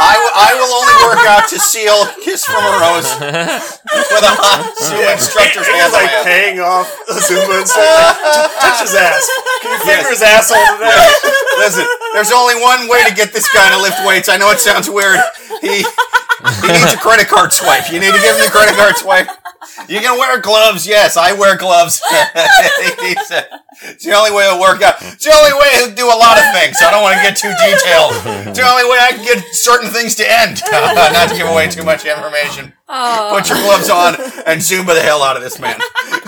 I, will- I will only work out to seal kiss from a rose with a hot Zumba instructor's He's like my ass. paying off a Zumba instructor. Touch his ass. Can you finger Yes. his asshole today? Listen, there's only one way to get this guy to lift weights. I know it sounds weird. He he needs a credit card swipe. You need to give him the credit card swipe. You can wear gloves. Yes, I wear gloves. It's the only way it'll work out. It's the only way to do a lot of things. I don't want to get too detailed. It's the only way I can get certain things to end. Not to give away too much information. Oh. Put ah. your gloves on and Zumba the hell out of this man.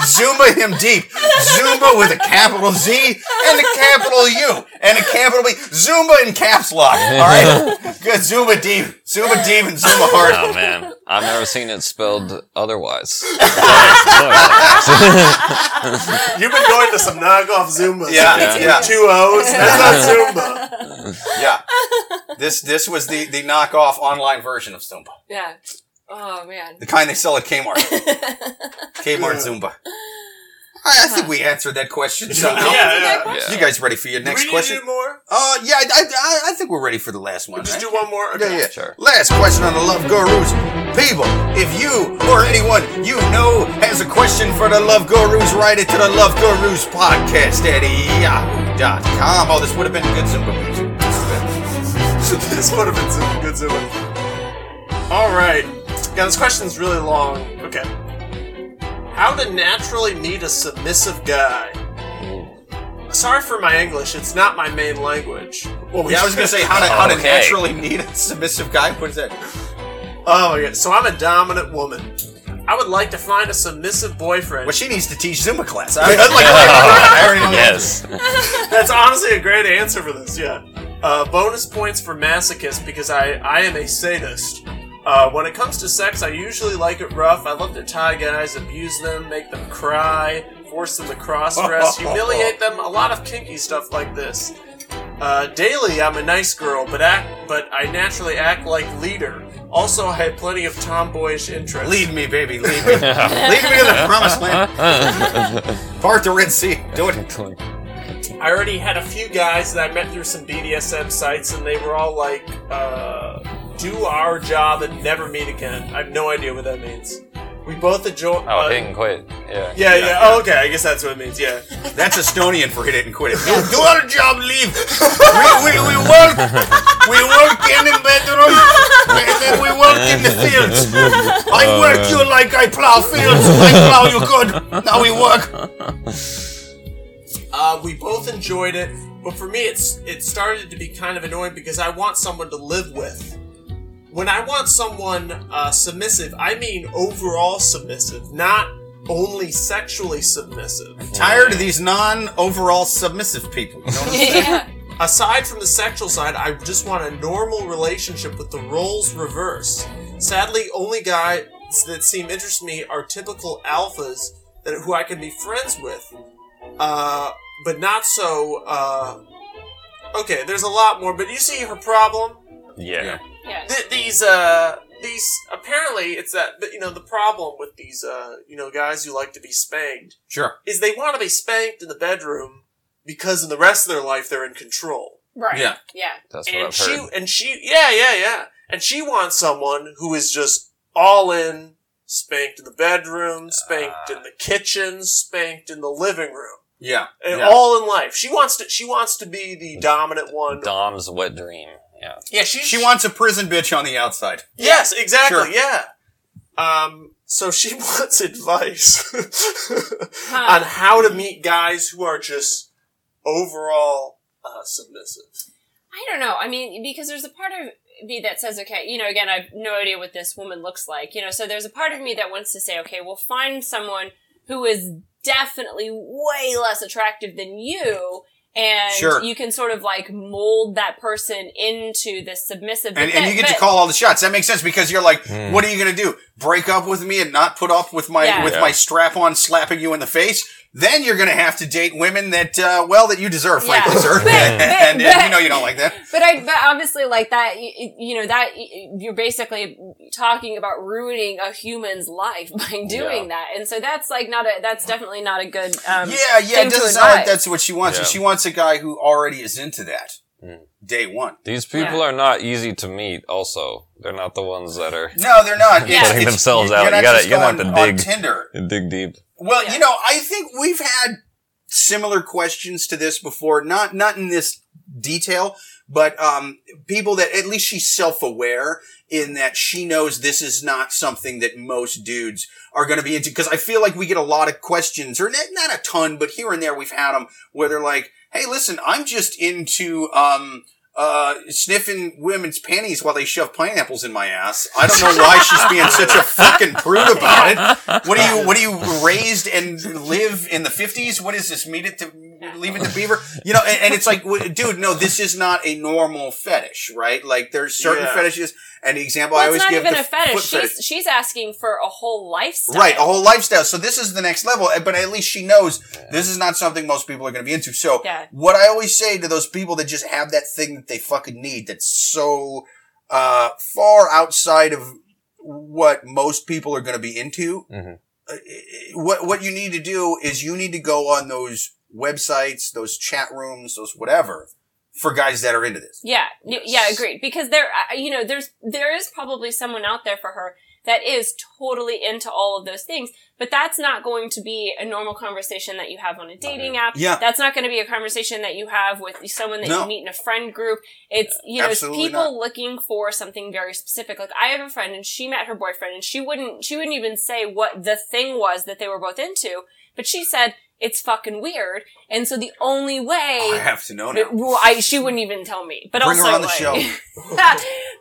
Zumba him deep. Zumba with a capital Z and a capital U and a capital B. Zumba in caps lock. All right? Good. Zumba deep. Zumba deep and Zumba hard. Oh man, I've never seen it spelled otherwise. You've been going to some knockoff Zumba. Yeah, Yeah. yeah. Two O's. That's not Zumba. Yeah. This this was the, the knockoff online version of Zumba. Yeah. Oh man. The kind they sell at Kmart. Kmart Zumba. I, I think we answered that question somehow. Yeah, yeah. You guys ready for your Do next we need question? to do more? Uh, yeah, I, I, I think we're ready for the last one. Just right? do one more? Yeah, Okay. yeah. Sure. Last question on the Love Gurus. People, if you or anyone you know has a question for the Love Gurus, write it to the Love Gurus podcast at yahoo.com. Oh, this would have been a good Zumba music. this would have been some good Zumba. All right. Yeah, this question's really long. Okay. How to naturally meet a submissive guy? Sorry for my English. It's not my main language. Well, Yeah, I was gonna say how to how to Okay. naturally meet a submissive guy. What is that? Oh my god. So I'm a dominant woman. I would like to find a submissive boyfriend. Well, she needs to teach Zumba class. I, I, like, I already know that. yes. That's honestly a great answer for this. Yeah. Uh, bonus points for masochist because I I am a sadist. Uh, when it comes to sex, I usually like it rough. I love to tie guys, abuse them, make them cry, force them to cross dress, humiliate them. A lot of kinky stuff like this. Uh, daily, I'm a nice girl, but act, but I naturally act like leader. Also, I have plenty of tomboyish interests. Lead me, baby, lead me. lead me to the promised land. Part the Red Sea. Do it. I already had a few guys that I met through some BDSM sites, and they were all like, uh, "Do our job and never meet again." I have no idea what that means. We both enjoy. Oh, uh, hit and quit. Yeah. yeah, yeah, Oh, okay. I guess that's what it means. Yeah. That's Estonian for hit it and quit it. Do, do our job, leave. We, we, we work. We work in the bedroom, and then we work in the fields. I work you like I plow fields. I plow you good. Now we work. Uh, we both enjoyed it, but for me, it's it started to be kind of annoying because I want someone to live with. When I want someone uh, submissive, I mean overall submissive, not only sexually submissive. I'm Tired of these non-overall submissive people. You know what I'm saying? yeah. Aside from the sexual side, I just want a normal relationship with the roles reversed. Sadly, only guys that seem interested to me are typical alphas that who I can be friends with. Uh, but not so. Uh, okay, there's a lot more, but you see her problem. Yeah. Yeah. Th- these uh, these apparently it's that you know the problem with these uh, you know guys who like to be spanked Sure. is they want to be spanked in the bedroom because in the rest of their life they're in control. Right. Yeah. Yeah. That's what I've she heard. and she yeah yeah yeah and she wants someone who is just all in spanked in the bedroom spanked in the kitchen spanked in the living room Yeah. and yeah. all in life she wants to she wants to be the dominant one Dom's wet dream. Yeah. yeah she She wants a prison bitch on the outside. yes exactly Sure. yeah um so she wants advice on how to meet guys who are just overall uh, submissive I don't know. I mean, because there's a part of me that says, okay, you know, again, I have no idea what this woman looks like, you know, so there's a part of me that wants to say, okay, we'll find someone who is definitely way less attractive than you. And Sure. you can sort of like mold that person into this submissive. And, and you get to call all the shots. That makes sense because you're like, hmm. what are you gonna do? Break up with me and not put up with my Yeah. with Yeah. my strap on slapping you in the face? Then you're gonna have to date women that uh, well that you deserve, frankly, Yeah. sir. But- and, but- and, but- you know you don't like that. But I, but obviously, like that, you, you know, that you're basically talking about ruining a human's life by doing that, and so that's like not a, that's definitely not a good. Um, Yeah, yeah. thing It doesn't sound like that's what she wants. Yeah. She wants a guy who already is into that. Day one. These people Yeah. are not easy to meet. Also, they're not the ones that are No, they're not. Yeah. Putting themselves you're out. You gotta- you're gonna going have to dig. Tinder. dig deep. Well, Yeah. you know, I think we've had similar questions to this before. Not not in this detail, but um, people that at least she's self aware in that she knows this is not something that most dudes are going to be into. Because I feel like we get a lot of questions, or not, not a ton, but here and there we've had them where they're like, "Hey, listen, I'm just into." Um, uh, sniffing women's panties while they shove pineapples in my ass. I don't know why she's being such a fucking prude about it. What are you, what are you raised and live in the fifties? What is this? Meet it to, leave it to beaver? You know, and, and it's like, dude, no, this is not a normal fetish, right? Like there's certain Yeah. fetishes and the example Well, I it's not even a fetish. foot She's she's asking for a whole lifestyle. Right, a whole lifestyle. So this is the next level, eh, but at least she knows this is not something most people are going to be into. So Yeah. what I always say to those people that just have that thing that they fucking need that's so uh, far outside of what most people are going to be into, Mhm. uh, what what you need to do is you need to go on those websites, those chat rooms, those whatever, for guys that are into this. Yeah, yeah, agreed. Because there, you know, there's there is probably someone out there for her that is totally into all of those things, but that's not going to be a normal conversation that you have on a dating app. Yeah. that's not going to be a conversation that you have with someone that No. you meet in a friend group. It's you know, it's people not. looking for something very specific. Like I have a friend, and she met her boyfriend, and she wouldn't she wouldn't even say what the thing was that they were both into, but she said it's fucking weird, and so the only way I have to know now. but, well, I, she wouldn't even tell me. But Bring her on the like- show.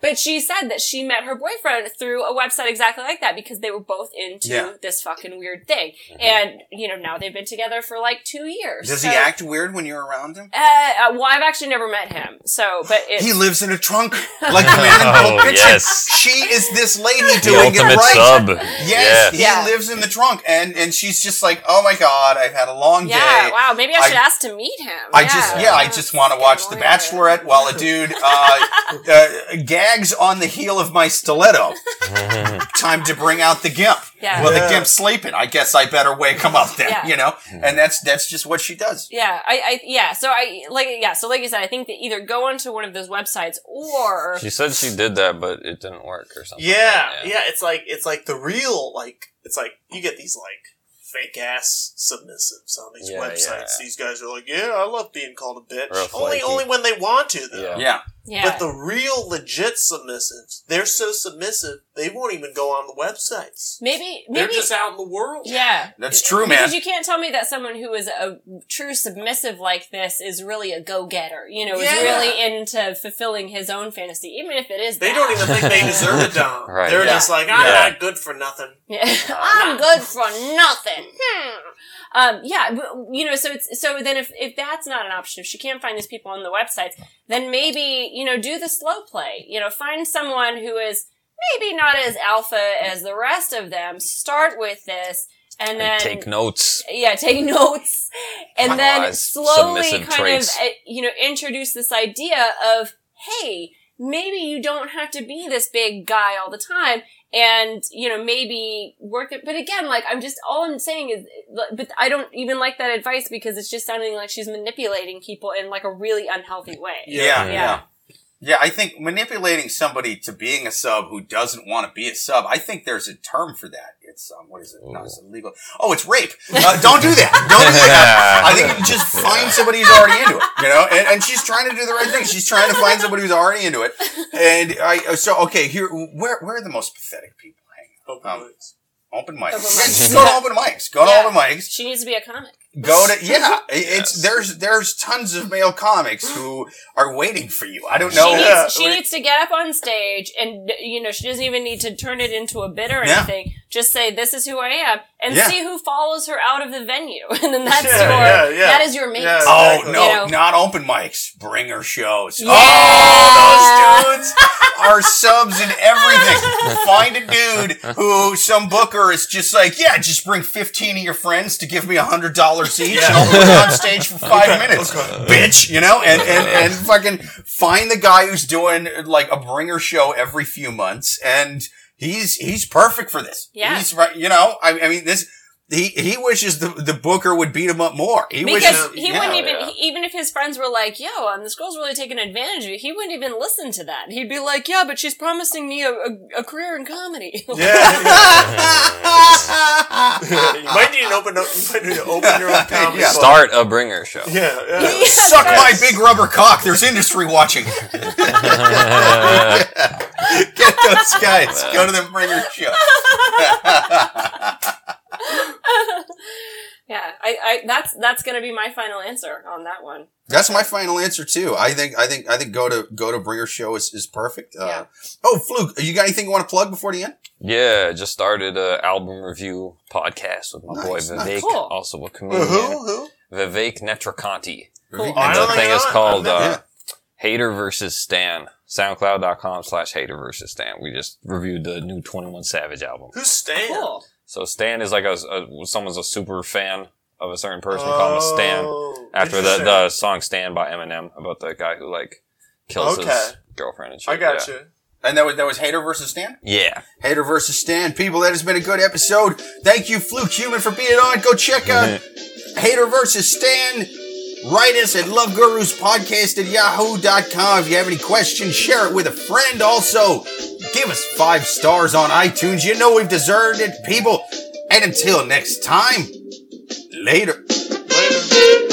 but she said that she met her boyfriend through a website exactly like that because they were both into Yeah. Mm-hmm. this fucking weird thing. And, you know, now they've been together for like two years. Does So- he act weird when you're around him? Uh, uh, well, I've actually never met him. So, but it, He lives in a trunk, like the man in Oh, Pulp yes. She is this lady The doing it right. sub. Yes, Yeah. he Yeah. lives in the trunk, and and she's just like, oh my god, I've had a long yeah, day. wow, maybe I I- should ask to meet him. I just yeah, I just want to watch The Bachelorette while a dude uh, uh, gags on the heel of my stiletto. Time to bring out the gimp. Yeah. Well, Yeah. the gimp's sleeping. I guess I better wake him up then. Yeah. You know, and that's that's just what she does. Yeah, I, I, yeah. So I, like, yeah. So like you said, I think that either go onto one of those websites or She said she did that, but it didn't work or something. Yeah, yeah, it's like it's like the real like it's like you get these like fake ass submissives on these Yeah, websites. yeah. These guys are like, yeah, I love being called a bitch. Only only when they want to though. Yeah. Yeah, yeah, But the real legit submissives, they're so submissive they won't even go on the websites. maybe They're maybe just out in the world. Yeah. That's true, man. Because you can't tell me that someone who is a true submissive like this is really a go-getter. You know, is really into fulfilling his own fantasy, even if it is They that. don't even think they deserve a dom. Right. They're Yeah. just like, I'm Yeah. not good for nothing. Yeah. I'm good for nothing. Hmm. Um, yeah, you know, so it's, so then if, if that's not an option, if she can't find these people on the websites, then maybe, you know, do the slow play. You know, find someone who is maybe not as alpha as the rest of them. Start with this and then And take notes. yeah, take notes, and then slowly kind traits. of, uh, you know, introduce this idea of, hey, maybe you don't have to be this big guy all the time, and you know, maybe work it. But again, like I'm just all I'm saying is, but I don't even like that advice because it's just sounding like she's manipulating people in like a really unhealthy way. Yeah, yeah. Yeah. Yeah, I think manipulating somebody to being a sub who doesn't want to be a sub, I think there's a term for that. It's, um, what is it? No, it's illegal. Oh, it's rape. Uh, don't do that. Don't do that. I think you just find somebody who's already into it, you know? And, and she's trying to do the right thing. She's trying to find somebody who's already into it. And I, so, okay, here, where, where are the most pathetic people hanging? Open Um, minds. Open mics. Open Yeah, mics. just go to open mics. Go to open mics. She needs to be a comic. Go to yeah. it- It's Yes. there's there's tons of male comics who are waiting for you. I don't know. She, needs, she needs to get up on stage and, you know, she doesn't even need to turn it into a bit or Yeah. anything. Just say, this is who I am and Yeah. see who follows her out of the venue. And then that's Yeah, your, yeah, yeah. that is your mate. Yeah. Oh no, You know? not open mics. Bringer shows. Yeah. Oh, those dudes are subs and everything. Find a dude who some booker is just like, yeah, just bring fifteen of your friends to give me a hundred dollars each, and I'll put on stage for five minutes, bitch. You know, and and and fucking find the guy who's doing like a bringer show every few months, and he's he's perfect for this. Yeah. he's right. You know, I, I mean this. He, he wishes the, the booker would beat him up more. He Because wishes, he yeah. wouldn't even, yeah. he- even if his friends were like, yo, um, this girl's really taking advantage of you, he wouldn't even listen to that. He'd be like, yeah, but she's promising me a, a, a career in comedy. Yeah. you might need to open up. You might need to open your own comedy. Yeah. Start a bringer show. Yeah, yeah. Suck my big rubber cock. There's industry watching. Get those guys. Go to the bringer show. Yeah, I, I that's that's gonna be my final answer on that one. That's my final answer too. I think I think I think go to go to Bringer show is, is perfect. Uh, Yeah. Oh, Fluke, you got anything you want to plug before the end? Yeah, just started a album review podcast with my boy Nice, nice. Vivek, Cool. also a comedian. Who? Who? Vivek Netrakanti. Cool. And don't the thing I is know called uh, never- Hater versus Stan. SoundCloud.com slash Hater versus Stan. We just reviewed the new 21 Savage album. Who's Stan? Cool. So Stan is like a, a someone's a super fan of a certain person, We call him a Stan. Oh, After the, the song Stan by Eminem about the guy who like kills Okay. his girlfriend and shit. I got yeah. you. And that was that was Hater versus Stan. Yeah. Hater versus Stan. People, that has been a good episode. Thank you, Fluke Human, for being on. Go check out Hater versus Stan. Write us at lovegurus.podcast at yahoo.com. If you have any questions, share it with a friend. Also, Give us five stars on iTunes. You know we've deserved it, people. And until next time, later. Later.